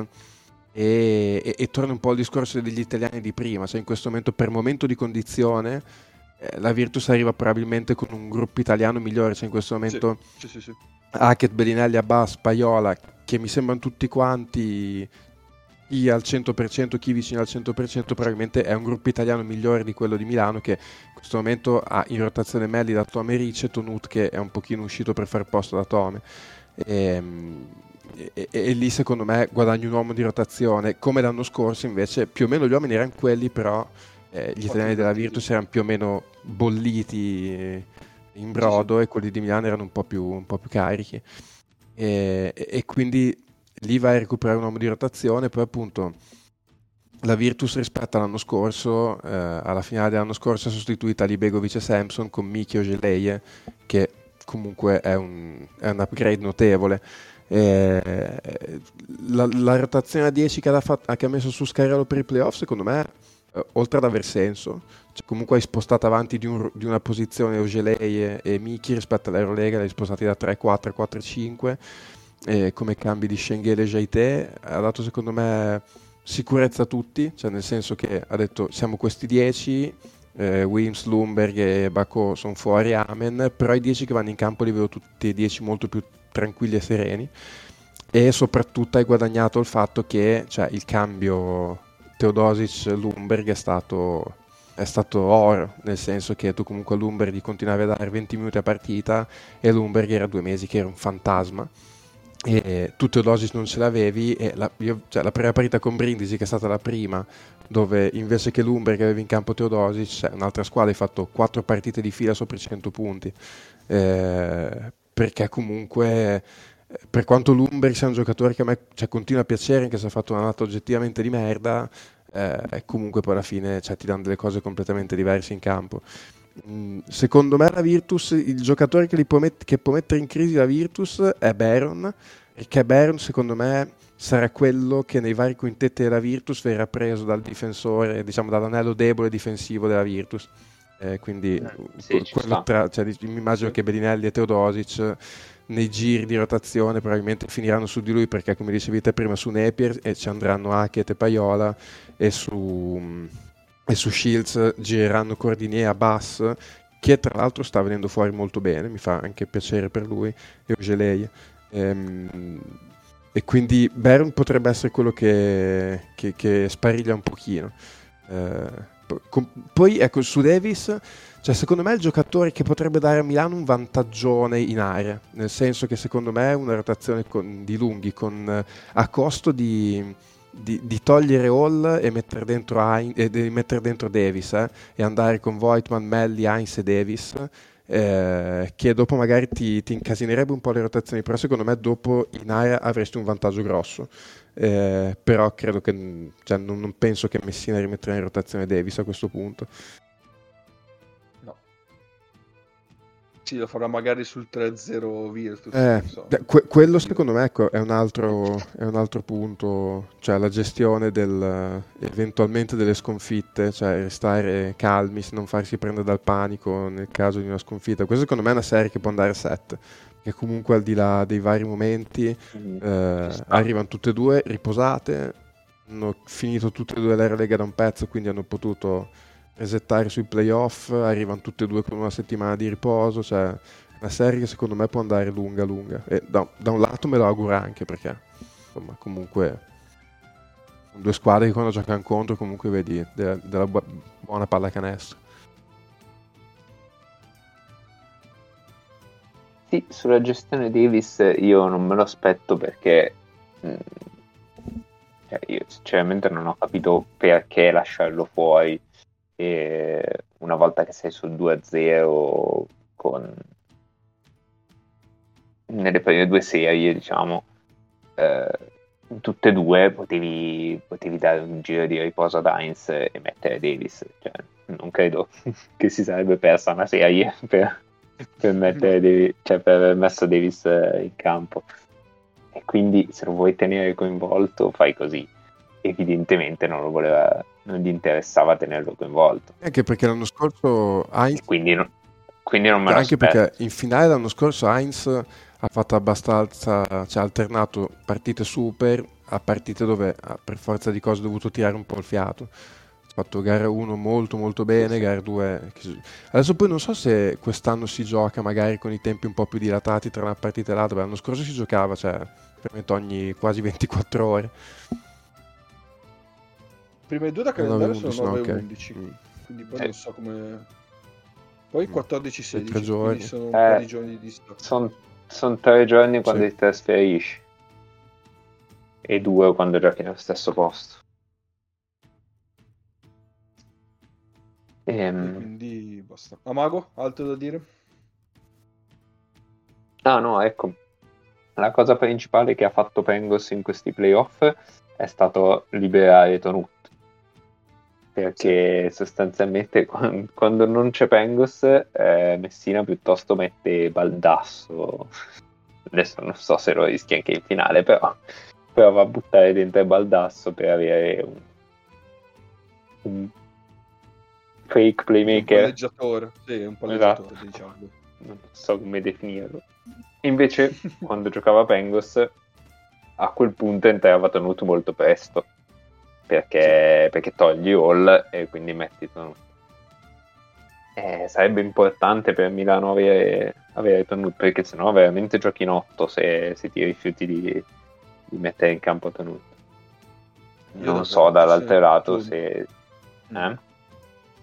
e, e, e, torna un po' al discorso degli italiani di prima, cioè in questo momento per momento di condizione eh, la Virtus arriva probabilmente con un gruppo italiano migliore, cioè in questo momento sì, sì, sì, Hackett, Bellinelli, Abbas, Paiola, che mi sembrano tutti quanti chi al 100%, chi vicino al 100%, probabilmente è un gruppo italiano migliore di quello di Milano che in questo momento ha in rotazione Melli da Tome Ricci e Tonut che è un pochino uscito per far posto da Tome. E, ehm, e, e, lì secondo me guadagni un uomo di rotazione. Come l'anno scorso invece più o meno gli uomini erano quelli però eh, gli italiani della Virtus erano più o meno bolliti in brodo e quelli di Milano erano un po' più, un po più carichi. E, e, quindi lì vai a recuperare un uomo di rotazione. Poi appunto la Virtus rispetto all'anno scorso eh, alla finale dell'anno scorso ha sostituito Ali Begovic e Samson con Miki Ogeleie che comunque è un, è un upgrade notevole eh, la, la, rotazione a 10 che ha, fatto, che ha, messo su Scarello per i playoff, secondo me, eh, oltre ad aver senso, cioè comunque hai spostato avanti di, un, di una posizione Ogelei e, e Miki rispetto all'Eurolega, li hai spostati da 3-4 a 4-5. Eh, come cambi di Schenghele e Jaite ha dato secondo me sicurezza a tutti, cioè nel senso che ha detto siamo questi 10, eh, Wims, Lumberg e Bacco sono fuori, amen, però i 10 che vanno in campo li vedo tutti e 10 molto più tranquilli e sereni. E soprattutto hai guadagnato il fatto che cioè, il cambio Teodosic-Lumberg è stato, è stato oro, nel senso che tu comunque a Lumberg continuavi a dare 20 minuti a partita e Lumberg era due mesi che era un fantasma. E tu Teodosic non ce l'avevi e la, io, cioè, la prima partita con Brindisi che è stata la prima dove invece che Lumberg avevi in campo Teodosic cioè, un'altra squadra hai fatto 4 partite di fila sopra i 100 punti. Eh, perché comunque eh, per quanto Lumberg sia un giocatore che a me cioè, continua a piacere anche se ha fatto una nata oggettivamente di merda eh, comunque poi alla fine cioè, ti danno delle cose completamente diverse in campo. Mm, secondo me la Virtus il giocatore che, met- che può mettere in crisi la Virtus è Baron perché Baron secondo me sarà quello che nei vari quintetti della Virtus verrà preso dal difensore diciamo dall'anello debole difensivo della Virtus. Eh, quindi eh, sì, tra, cioè, mi immagino che Bellinelli e Teodosic nei giri di rotazione probabilmente finiranno su di lui perché come dicevi te prima su Napier e ci andranno Hackett e Paiola e su, e su Shields gireranno Cordinier a Bass che tra l'altro sta venendo fuori molto bene mi fa anche piacere per lui e Ogelei ehm, e quindi Baron potrebbe essere quello che, che, che spariglia un pochino. Eh, poi ecco, su Davis, cioè, secondo me è il giocatore che potrebbe dare a Milano un vantaggione in area, nel senso che secondo me è una rotazione con, di lunghi con, a costo di, di, di, togliere Hall e mettere dentro, Hein, e mettere dentro Davis eh, e andare con Voigtman, Melli, Heinz e Davis eh, che dopo magari ti, ti, incasinerebbe un po' le rotazioni, però secondo me dopo in area avresti un vantaggio grosso. Eh, però credo che cioè, non, non, penso che Messina rimetterà in rotazione Davis a questo punto. Sì, lo farà magari sul 3-0 Virtus. Eh, so. que- quello secondo me ecco, è, un altro, è, un altro, punto, cioè la gestione del, eventualmente delle sconfitte, cioè restare calmi, non farsi prendere dal panico nel caso di una sconfitta. Questa secondo me è una serie che può andare a 7, che comunque al di là dei vari momenti mm, eh, arrivano tutte e due riposate, hanno finito tutte e due l'era Lega da un pezzo, quindi hanno potuto resettare sui playoff, arrivano tutte e due con una settimana di riposo, cioè una serie che secondo me può andare lunga lunga e da, da un lato me lo auguro anche perché insomma comunque sono due squadre che quando giocano contro comunque vedi della, della bu- buona pallacanestro. Sì, sulla gestione Davis io non me lo aspetto perché mh, mm, cioè io sinceramente non ho capito perché lasciarlo fuori e una volta che sei sul 2-0 con nelle prime due serie diciamo eh, tutte e due potevi, potevi, dare un giro di riposo ad Heinz e mettere Davis. Cioè, non credo che si sarebbe persa una serie per, per, mettere Davis, cioè per aver messo Davis eh, in campo. E quindi se lo vuoi tenere coinvolto fai così. Evidentemente non lo voleva, non gli interessava tenerlo coinvolto. Anche perché l'anno scorso Heinz... Quindi, no, quindi non me lo Anche aspetto. perché in finale l'anno scorso Heinz ha fatto abbastanza, cioè ha alternato partite super a partite dove per forza di cose ha dovuto tirare un po' il fiato. Ha fatto gara 1 molto molto bene, gara 2... Adesso poi non so se quest'anno si gioca magari con i tempi un po' più dilatati tra una partita e l'altra, l'anno scorso si giocava, cioè, veramente ogni quasi 24 ore prime due da calendario sono 9 e 11. Mm. Quindi poi eh. non so come. Poi 14 16. Tre giorni. Sono un eh, po' di giorni di distacco. Sono son tre giorni quando sì. ti trasferisci. E due quando giochi nello stesso posto. Ehm... Quindi basta. Amago, altro da dire? Ah no, ecco. La cosa principale che ha fatto Pengos in questi playoff è stato liberare Tonut perché sostanzialmente quando non c'è Pengos eh, Messina piuttosto mette Baldasso. Adesso non so se lo rischia anche in finale però, però va a buttare dentro Baldasso per avere un, un fake playmaker. Un palleggiatore sì un palleggiatore esatto. diciamo. Non so come definirlo. Invece quando giocava Pengos a quel punto entrava tenuto molto presto perché, perché togli All e quindi metti Tonut. Eh, sarebbe importante per Milano avere, avere Tonut perché sennò veramente giochi in 8 se, se ti rifiuti di, di, mettere in campo Tonut. Non so dall'altro lato se... Eh?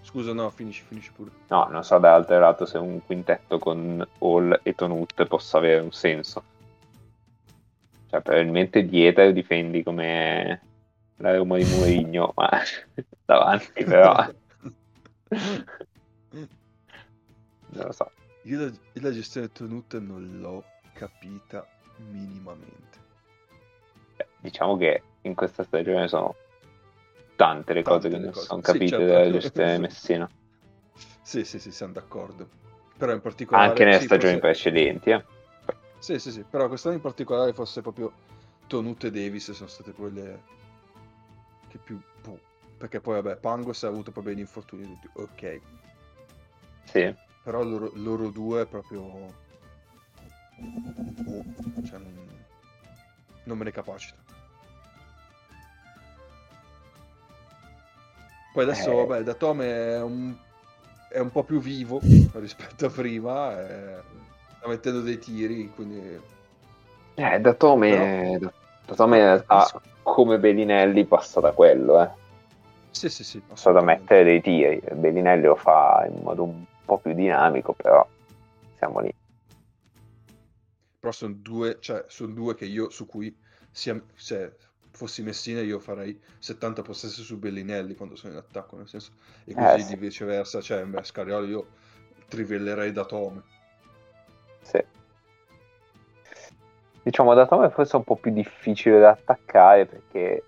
Scusa, no, finisci, finisci pure. No, non so dall'altro lato se un quintetto con All e Tonut possa avere un senso. Cioè, probabilmente dietro difendi come la Roma di Mourinho, ma davanti però... non lo so. Io la, la gestione tenuta non l'ho capita minimamente. Beh, diciamo che in questa stagione sono tante le tante cose che non cose. sono capite sì, certo. della gestione Messina. Sì, sì, sì, siamo d'accordo. Però in particolare... Anche nelle sì, stagioni forse... precedenti, eh. Sì, sì, sì, però quest'anno in particolare forse proprio Tonut e Davis sono state quelle che più... Puh, perché poi vabbè, Pangos ha avuto proprio gli infortuni tutti, ok. Sì. Però loro, loro due proprio... Oh, cioè non, non me ne capacito. Poi adesso, eh. vabbè, Datome è un, è un po' più vivo rispetto a prima, è, sta mettendo dei tiri, quindi... Eh, Datome, Però... Datome ha, come Bellinelli passa da quello, eh. Sì, sì, sì. Passa da mettere dei tiri. Bellinelli lo fa in modo un po' più dinamico, però siamo lì. Però sono due, cioè, sono due che io su cui sia, cioè, fossi Messina io farei 70 possessi su Bellinelli quando sono in attacco, nel senso, e così Eh, sì. di viceversa, cioè, beh, Scariolo io trivellerei da Tome. Sì. Diciamo da Tom è forse un po' più difficile da attaccare perché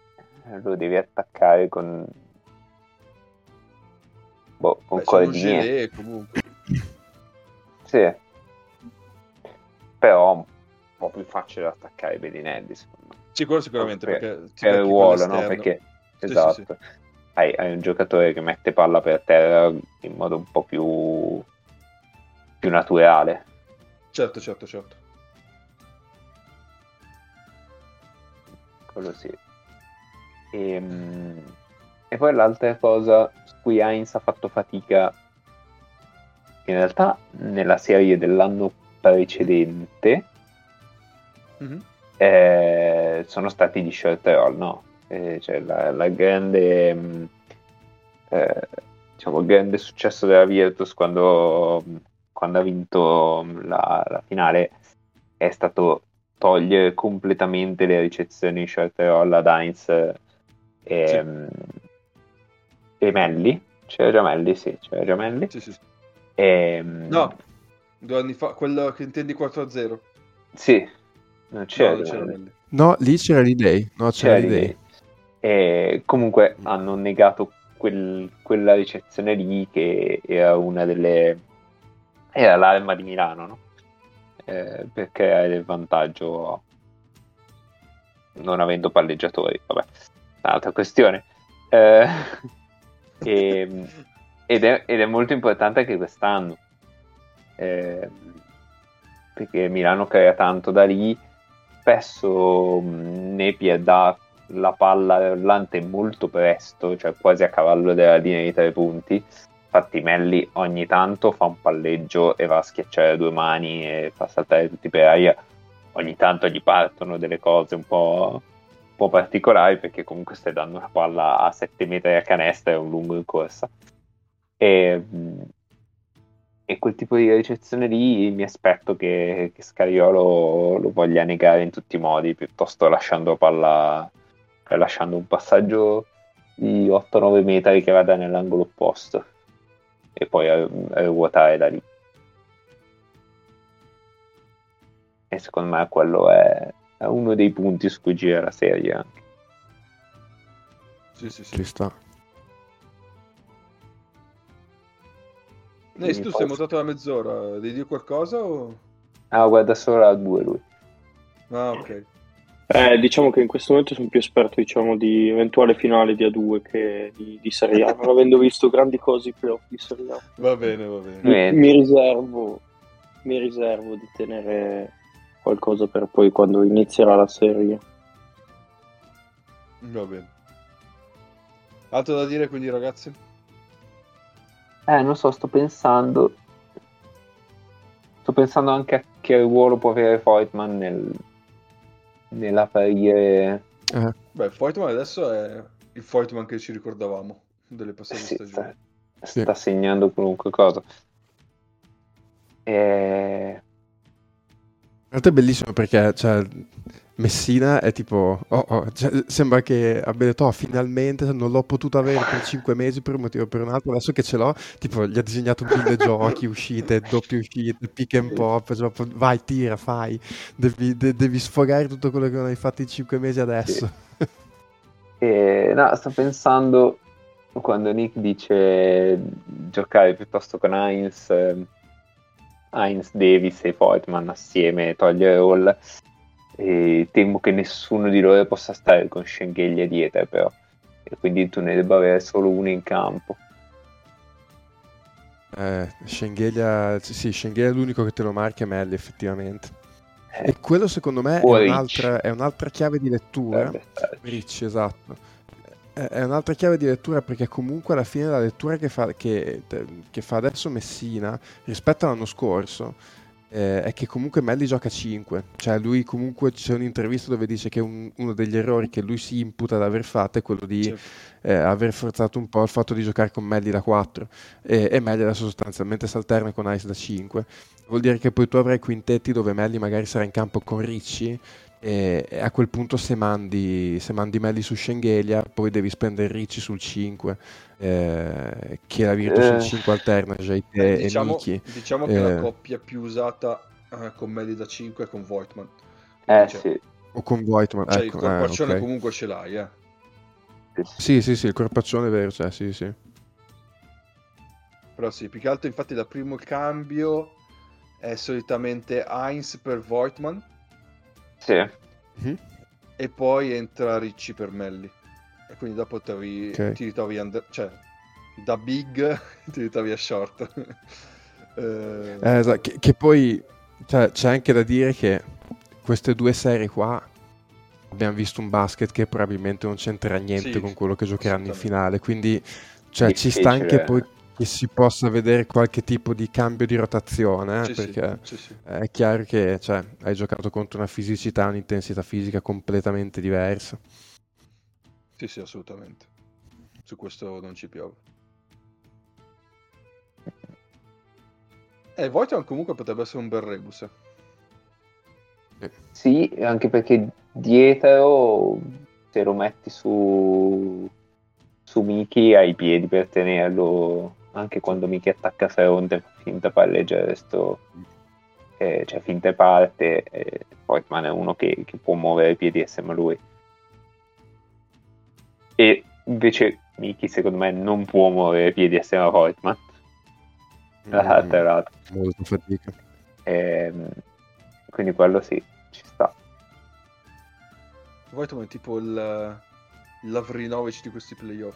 lo devi attaccare con boh, con Beh, comunque. Sì. Però un po' più facile da attaccare Bellinelli, secondo me. Sì, quello sicuramente, Per- perché Per il ruolo, no? Perché Sì, sì, esatto. Hai, hai un giocatore che mette palla per terra in modo un po' più più naturale. Certo, certo, certo. Quello sì. Ehm, E, poi l'altra cosa su cui Heinz ha fatto fatica, in realtà nella serie dell'anno precedente, Mhm. eh, sono stati gli short roll, no? Eh, cioè la, la grande, mh, eh, diciamo, il grande successo della Virtus quando, quando ha vinto mh, la, la finale è stato togliere completamente le ricezioni in short roll ad Heinz e, mh, e Melli. C'era già Melli, sì, c'era già Melli. Sì, sì, sì. E, mh, No, due anni fa, quello che intendi 4-0. Sì, non c'era, No, non c'era Melli. No, lì c'era l'idea. No, c'era C'era l'idea. E comunque hanno negato quel- quella ricezione lì che era una delle era l'arma di Milano no? Eh, per creare del vantaggio non avendo palleggiatori vabbè un'altra questione Eh, e- ed, è, ed è molto importante anche quest'anno Eh, perché Milano crea tanto da lì spesso mh, Napier dà la palla all'Orlante molto presto, cioè quasi a cavallo della linea di tre punti. Infatti Melli ogni tanto fa un palleggio e va a schiacciare due mani e fa saltare tutti per aria. Ogni tanto gli partono delle cose un po', un po' particolari perché comunque stai dando una palla a 7 metri a canestra e un lungo in corsa. E, mh, e quel tipo di ricezione lì mi aspetto che, che Scariolo lo voglia negare in tutti i modi, piuttosto lasciando palla, lasciando un passaggio di 8-9 metri che vada nell'angolo opposto e poi a, a ruotare da lì. E secondo me quello è, è uno dei punti su cui gira la serie anche. Sì, sì, sì. Ci sta. Nes, tu sei montato la mezz'ora, devi dire qualcosa o... Ah, guarda solo la 2 lui. Ah, ok. Eh, diciamo che in questo momento sono più esperto diciamo, di eventuale finale di A2 che di, di Serie A, non avendo visto grandi cose i playoff di Serie A. Va bene, va bene. Mi, Niente. mi riservo, mi riservo di tenere qualcosa per poi quando inizierà la serie. Va bene. Altro da dire quindi ragazzi? Eh, non so, sto pensando. Sto pensando anche a che ruolo può avere Voigtman nel, nell'apparire. Beh, Fortman adesso è il Fortman che ci ricordavamo delle passate Sì, sta, stagioni. Sì. sta segnando qualunque cosa. E... In realtà è bellissimo perché cioè, Messina è tipo, oh, oh, cioè, sembra che abbia detto, oh, finalmente non l'ho potuto avere per 5 mesi per un motivo o per un altro, adesso che ce l'ho, tipo, gli ha disegnato mille giochi, uscite, doppie uscite, pick and pop, cioè, vai, tira, fai, devi, de- devi sfogare tutto quello che non hai fatto in 5 mesi adesso. e, no, sto pensando quando Nick dice giocare piuttosto con Heinz, eh, Heinz, Davis e Voigtman assieme, togliere Hall. E temo che nessuno di loro possa stare con Schengelia dietro, però. E quindi tu ne debba avere solo uno in campo. Eh, Schengelia, sì, Schengelia è l'unico che te lo marca è Melli, effettivamente. Eh, E quello secondo me è un'altra, è un'altra chiave di lettura. Sarebbe stato- Ricci, esatto. È è un'altra chiave di lettura perché comunque alla fine la lettura che fa, che, che fa adesso Messina rispetto all'anno scorso eh, è che comunque Melli gioca 5. Cioè lui comunque c'è un'intervista dove dice che un- uno degli errori che lui si imputa ad aver fatto è quello di Sì. eh, aver forzato un po' il fatto di giocare con Melli da 4 e, e Melli adesso sostanzialmente si alterna con Ice da 5 vuol dire che poi tu avrai quintetti dove Melli magari sarà in campo con Ricci E, a quel punto se mandi, se mandi Melli su Schengelia, poi devi spendere Ricci sul 5, eh, che la Virtus Eh. sul 5 alterna Jaite Eh, diciamo, e Miki. diciamo che Eh. la coppia più usata eh, con Melli da 5 è con Voigtman. Eh Cioè, sì. O con Voigtman, Cioè, ecco, il eh, corpaccione ok. comunque ce l'hai, eh. Sì, sì, sì, il corpaccione è vero, cioè, sì, sì. Però sì, più che altro infatti dal primo cambio è solitamente Heinz per Voigtman Sì. Mhm. e poi entra Ricci per Melli. E quindi dopo ti, ri- Ok. ti ritrovi under- cioè da big ti ritrovi a short. Eh, Eh, esatto, che, che poi cioè, c'è anche da dire che queste due serie qua abbiamo visto un basket che probabilmente non c'entra niente Sì, con quello che giocheranno in finale, quindi cioè, ci sta anche poi che si possa vedere qualche tipo di cambio di rotazione, eh, sì, perché sì, sì. è chiaro che cioè, hai giocato contro una fisicità, un'intensità fisica completamente diversa. Sì, sì, assolutamente. Su questo non ci piove. Eh, Voigtman comunque potrebbe essere un bel rebus. eh. Sì, anche perché dietro se lo metti su su Miki hai i piedi per tenerlo anche quando Miki attacca fronte finta palleggia il resto eh, cioè finta parte e Voigtman è uno che, che può muovere i piedi assieme a lui. E invece Miki secondo me non può muovere i piedi assieme a l'ha Mm, atterrato molto fatica. Ehm, quindi quello sì ci sta. Voigtman è tipo il Lavrinovic di questi playoff.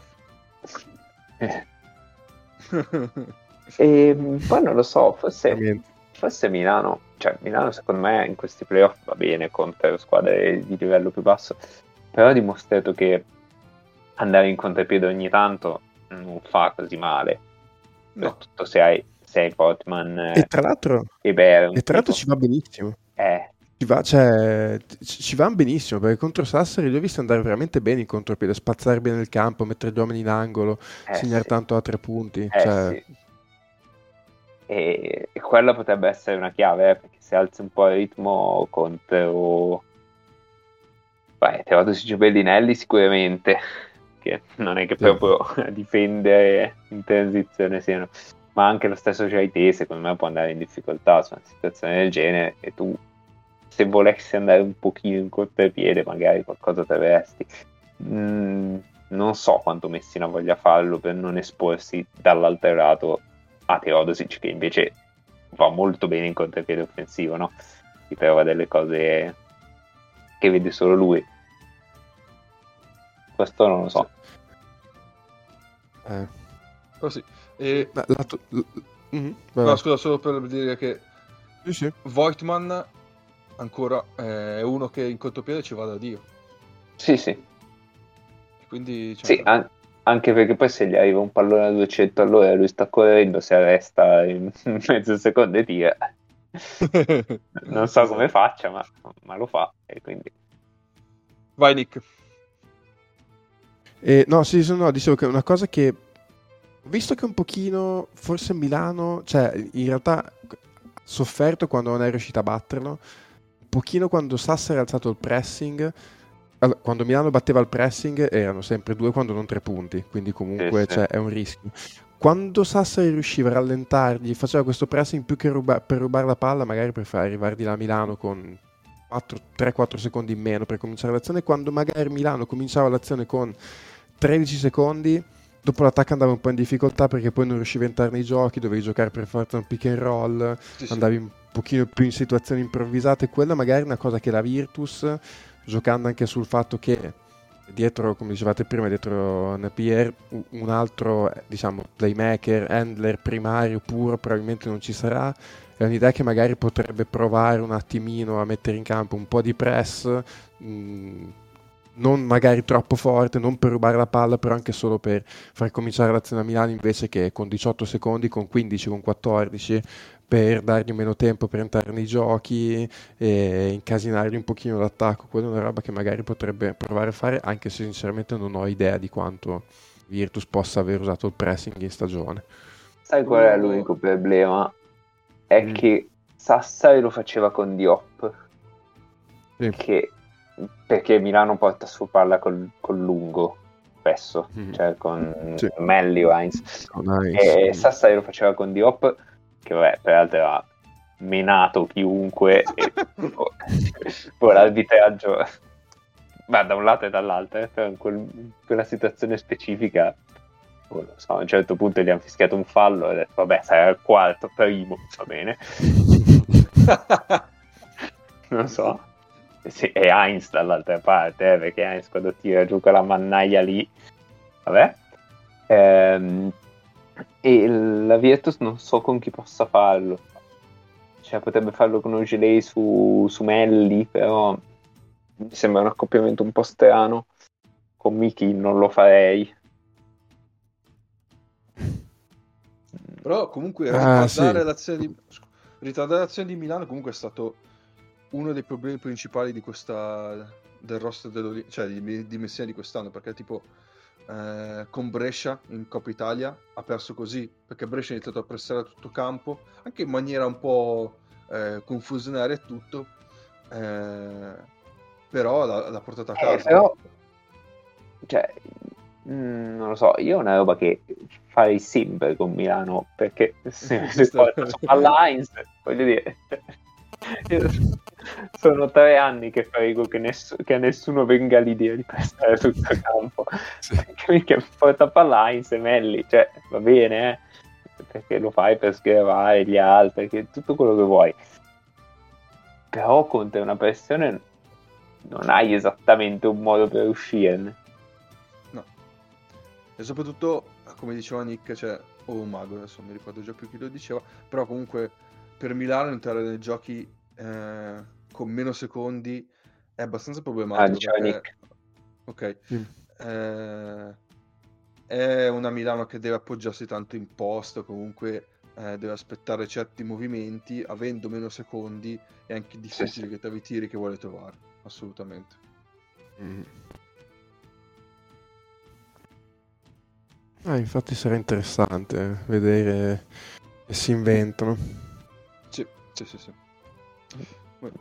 Eh, e poi non lo so forse. Forse Milano, cioè Milano secondo me in questi playoff va bene contro squadre di livello più basso, però ha dimostrato che andare in contropiede ogni tanto non fa così male, No, soprattutto se hai, se hai Portman E tra l'altro, e Bere. e tra l'altro ci va benissimo. Ci va, cioè, ci va benissimo perché contro Sassari li ho visti andare veramente bene in contropiede, spazzare bene il campo, mettere gli uomini in angolo, eh segnare sì, tanto a tre punti. eh cioè, sì. E, e quella potrebbe essere una chiave, eh, perché se alzi un po' il ritmo contro... Beh, Teodosic Bellinelli sicuramente, che non è che Sì. proprio a difendere in transizione siano, ma anche lo stesso Jaite secondo me può andare in difficoltà su una situazione del genere e tu se volessi andare un pochino in contropiede magari qualcosa terresti. Mm, non so quanto Messina voglia farlo per non esporsi dall'altro lato a Teodosic che invece va molto bene in contropiede offensivo, no? Si trova delle cose che vede solo lui. Questo non lo so. eh, però sì. E, ma lato- l- Mhm, vai, no, scusa, solo per dire che Sì, sì. Voigtman ancora eh, è uno che in contropiede ci va da Dio. Sì, sì. Quindi, cioè, Sì, an- anche perché poi se gli arriva un pallone a 200 all'ora e lui sta correndo, si arresta in mezzo secondo e tira. Non so come faccia, ma, ma lo fa. E quindi Vai Nick. Eh, no, sì, no, dicevo che è una cosa che visto che un pochino, forse Milano, cioè in realtà sofferto quando non è riuscito a batterlo, pochino quando Sassari ha alzato il pressing, quando Milano batteva il pressing erano sempre due quando non tre punti, quindi comunque Sì, sì. cioè, è un rischio. Quando Sassari riusciva a rallentargli, faceva questo pressing più che ruba- per rubare la palla, magari per far arrivare di là a Milano con 3-4 secondi in meno per cominciare l'azione, quando magari Milano cominciava l'azione con 13 secondi, dopo l'attacco andava un po' in difficoltà perché poi non riusciva a entrare nei giochi, dovevi giocare per forza un pick and roll, Sì, andavi un pochino più in situazioni improvvisate, quella magari è una cosa che la Virtus, giocando anche sul fatto che dietro, come dicevate prima, dietro Napier, un altro, eh, diciamo, playmaker, handler primario puro probabilmente non ci sarà, è un'idea che magari potrebbe provare un attimino a mettere in campo un po' di press, mh, non magari troppo forte, non per rubare la palla, però anche solo per far cominciare l'azione a Milano invece che con 18 secondi, con 15, con 14, per dargli meno tempo per entrare nei giochi e incasinargli un pochino l'attacco. Quella è una roba che magari potrebbe provare a fare, anche se sinceramente non ho idea di quanto Virtus possa aver usato il pressing in stagione. sai qual è l'unico problema? È Mm. che Sassari lo faceva con Diop. Sì. che perché Milano porta su palla col, col lungo spesso, Mhm. cioè con Sì. Melli o Heinz. Con Heinz. E Sassari lo faceva con Diop, che vabbè, peraltro aveva menato chiunque. e poi l'arbitraggio va da un lato e dall'altro, eh, però in quel- quella situazione specifica. non so, a un certo punto gli hanno fischiato un fallo e ha detto vabbè sarà il quarto, primo, va bene, non so. Sì, e Heinz dall'altra parte, eh, perché Heinz quando tira giù con la mannaia lì, vabbè. Ehm, e la Virtus non so con chi possa farlo. Cioè, potrebbe farlo con Ogelei su, su Melli, però mi sembra un accoppiamento un po' strano. Con Miki non lo farei. Però comunque Ah, ritardare, sì. l'azione di... ritardare l'azione di Milano comunque è stato uno dei problemi principali di questa del roster cioè di, di Messina di quest'anno perché tipo eh, con Brescia in Coppa Italia ha perso così perché Brescia ha iniziato a pressare a tutto campo anche in maniera un po' eh, confusionaria e tutto eh, però l'ha, l'ha portata a Eh, casa. però, cioè, mm, non lo so, io è una roba che farei sempre con Milano, perché se, se porta su Heinz, voglio dire, sono tre anni che prego che, ness- che a nessuno venga l'idea di prestare tutto il campo, Sì. perché porta palla Heinz e Melli, cioè, va bene, eh, perché lo fai per sgravare gli altri, che tutto quello che vuoi. Però contro una pressione non hai esattamente un modo per uscirne. E soprattutto, come diceva Nick, cioè, o un mago, adesso mi ricordo già più chi lo diceva, però comunque per Milano entrare nei giochi eh, con meno secondi è abbastanza Ah, problematico. diceva perché-. Ok. Sì. Eh, è una Milano che deve appoggiarsi tanto in posto, comunque eh, deve aspettare certi movimenti, avendo meno secondi è anche difficile sì. che trovi i tiri che vuole trovare, assolutamente. Mm. Ah, infatti sarà interessante vedere che si inventano. Sì, sì, sì. sì.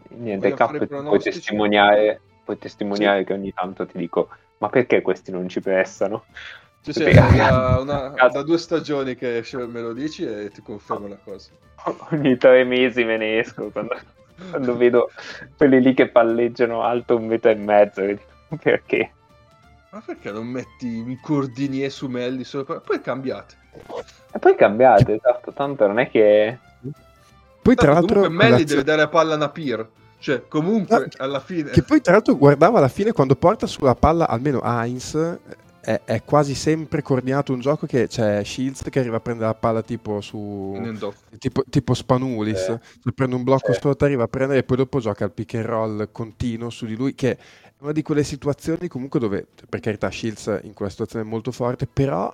Niente, Cap, i puoi testimoniare, puoi testimoniare che ogni tanto ti dico, ma perché questi non ci prestano? Sì, sì, Sì. una- Cazzo. da due stagioni che me lo dici e ti confermo la cosa. Ogni tre mesi me ne esco quando, quando vedo quelli lì che palleggiano alto un metro e mezzo. e Perché? Ma perché non metti un cordinier su Melli sopra? Poi cambiate. E poi cambiate, esatto, tanto non è che... Poi tra l'altro comunque Melli deve dare la palla a Napir. Cioè, comunque, Ah, alla fine... Che poi tra l'altro guardavo alla fine quando porta sulla palla almeno Heinz è, è quasi sempre coordinato un gioco che c'è Shields che arriva a prendere la palla tipo su tipo, tipo Spanulis Eh. Cioè, prende un blocco Sì. sotto arriva a prendere e poi dopo gioca il pick and roll continuo su di lui che è una di quelle situazioni comunque dove per carità Shields in quella situazione è molto forte però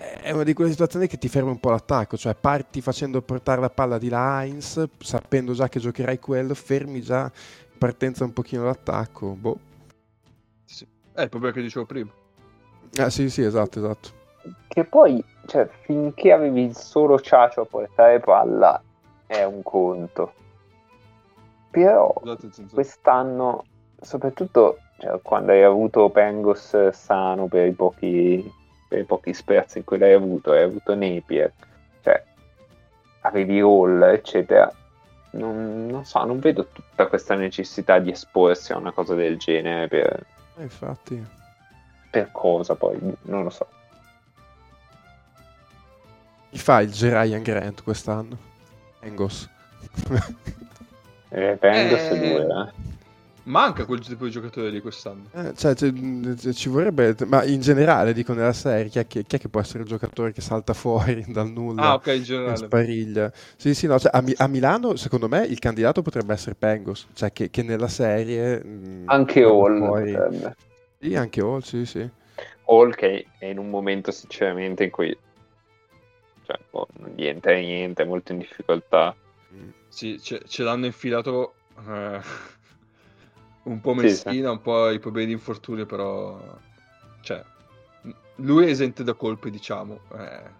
è una di quelle situazioni che ti ferma un po' l'attacco, cioè parti facendo portare la palla di là Heinz, sapendo già che giocherai quello, fermi già in partenza un pochino l'attacco. Boh. Sì. È il problema che dicevo prima. Ah, sì, sì, esatto, esatto. Che poi, cioè, finché avevi il solo Ciacio a portare palla, è un conto. Però senso- quest'anno, soprattutto cioè, quando hai avuto Pengos sano per i pochi, per i pochi sprazzi in cui l'hai avuto, hai avuto Napier, cioè avevi Hall, eccetera. Non, non so, non vedo tutta questa necessità di esporsi a una cosa del genere per, Eh, infatti. per cosa poi, non lo so. Chi fa il Gerian Grant quest'anno? Engos. Eh, Pengos Eh. due, eh. Manca quel tipo di giocatore di quest'anno. Eh, cioè, ci- ci vorrebbe, ma in generale, dico nella serie, chi è, che, chi è che può essere il giocatore che salta fuori dal nulla? Ah, ok, in generale. spariglia. Sì, sì, no, cioè, a, Mi- a Milano, secondo me, il candidato potrebbe essere Pengos, cioè che, che nella serie... mh, Anche Hall fuori- potrebbe. Sì, anche Hall, sì, sì. Hall che è in un momento sinceramente in cui cioè, boh, non gli entra niente, è molto in difficoltà. Sì, ce, ce l'hanno infilato eh, un po' Sì, meschina, un po' i problemi di infortunio, però... Cioè, lui è esente da colpe, diciamo. eh,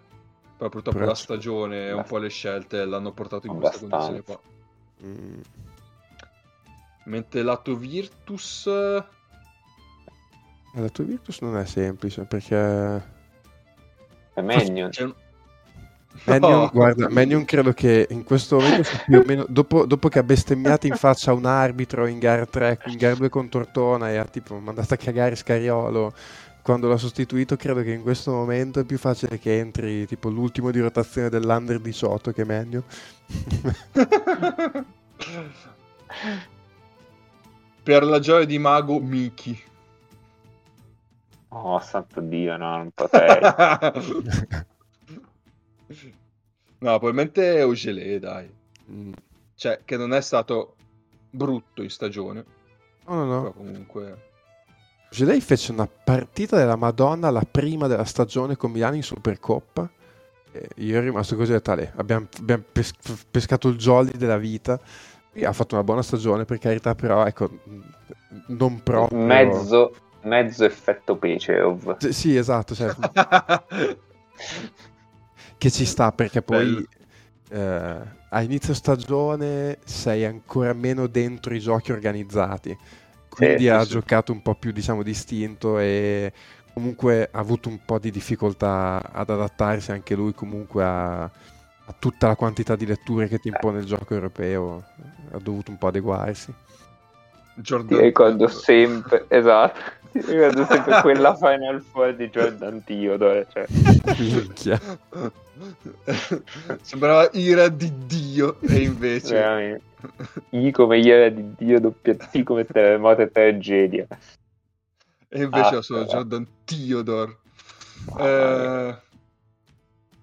però purtroppo Però- la stagione e un po' le scelte l'hanno portato in questa condizione qua. Mm. Mentre lato Virtus... La tua Virtus non è semplice perché... È Manion. C'è un- Mannion, No. guarda, Mannion credo che in questo momento più o meno dopo, dopo che ha bestemmiato in faccia un arbitro in gara 3, in gara 2 con Tortona e ha tipo mandato a cagare Scariolo quando l'ha sostituito, credo che in questo momento è più facile che entri tipo l'ultimo di rotazione dell'Under 18 che Mannion. per la gioia di mago Miki. Oh, santo Dio, no, non potrei. no, probabilmente è Ogele, dai. Mm. Cioè, che non è stato brutto in stagione. No, no, Però no. comunque... Gelei fece una partita della Madonna, la prima della stagione con Milano in Supercoppa. E io ero rimasto così, ho detto, "Ale, abbiamo, abbiamo pes- pescato il jolly della vita. E ha fatto una buona stagione, per carità, però ecco, non proprio... mezzo, mezzo effetto Peceov. Sì, Sì, esatto, cioè, che ci sta perché poi eh, a inizio stagione sei ancora meno dentro i giochi organizzati. Quindi sì, ha sì. giocato un po' più, diciamo, distinto e comunque ha avuto un po' di difficoltà ad adattarsi anche lui comunque a, a tutta la quantità di letture che ti impone il gioco europeo. Ha dovuto un po' adeguarsi. Jordan Ti ricordo sempre, esatto, ti ricordo sempre quella Final Four di Jordan Theodore. Cioè. Sembrava ira di Dio e invece... Veramente. I come iera di Dio, doppia T come terremoto e tragedia. E invece Ah, ho solo. Jordan Theodore. Mia. Eh,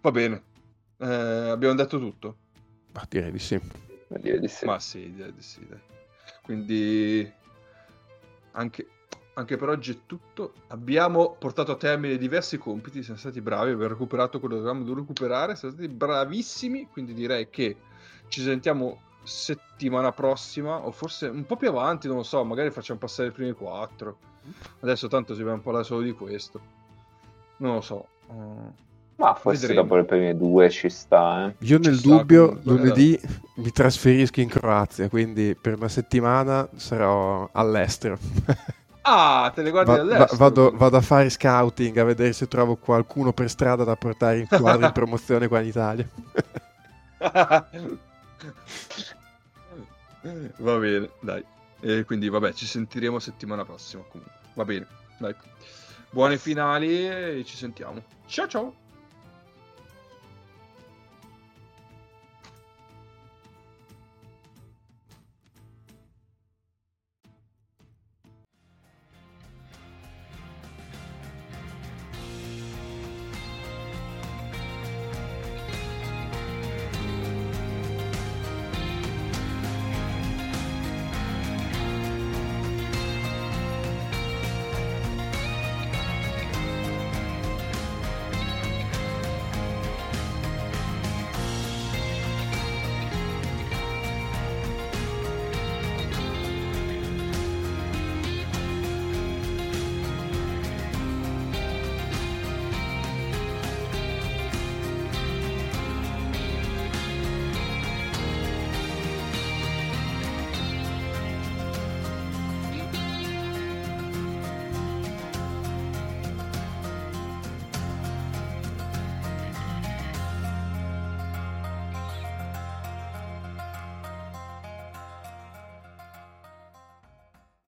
va bene. Eh, abbiamo detto tutto. Ma direi di sì. Vuol dire di sì. Ma sì, direi di sì, dai. Quindi anche, anche per oggi è tutto. Abbiamo portato a termine diversi compiti, siamo stati bravi, abbiamo recuperato quello che avevamo dovuto recuperare, siamo stati bravissimi, quindi direi che ci sentiamo settimana prossima o forse un po' più avanti, non lo so, magari facciamo passare i primi quattro. Adesso tanto si dobbiamo parlare solo di questo. Non lo so. Eh, Ma forse Vedremo. dopo le prime due ci sta, eh. Io Ci nel sta dubbio comunque, lunedì mi trasferisco in Croazia, quindi per una settimana sarò all'estero. Ah, te le guardi Va- dall'estero. va- vado, vado a fare scouting a vedere se trovo qualcuno per strada da portare in quadro in promozione qua in Italia. Va bene, dai. E quindi vabbè, ci sentiremo settimana prossima comunque. Va bene, dai. Buone finali e ci sentiamo. Ciao ciao.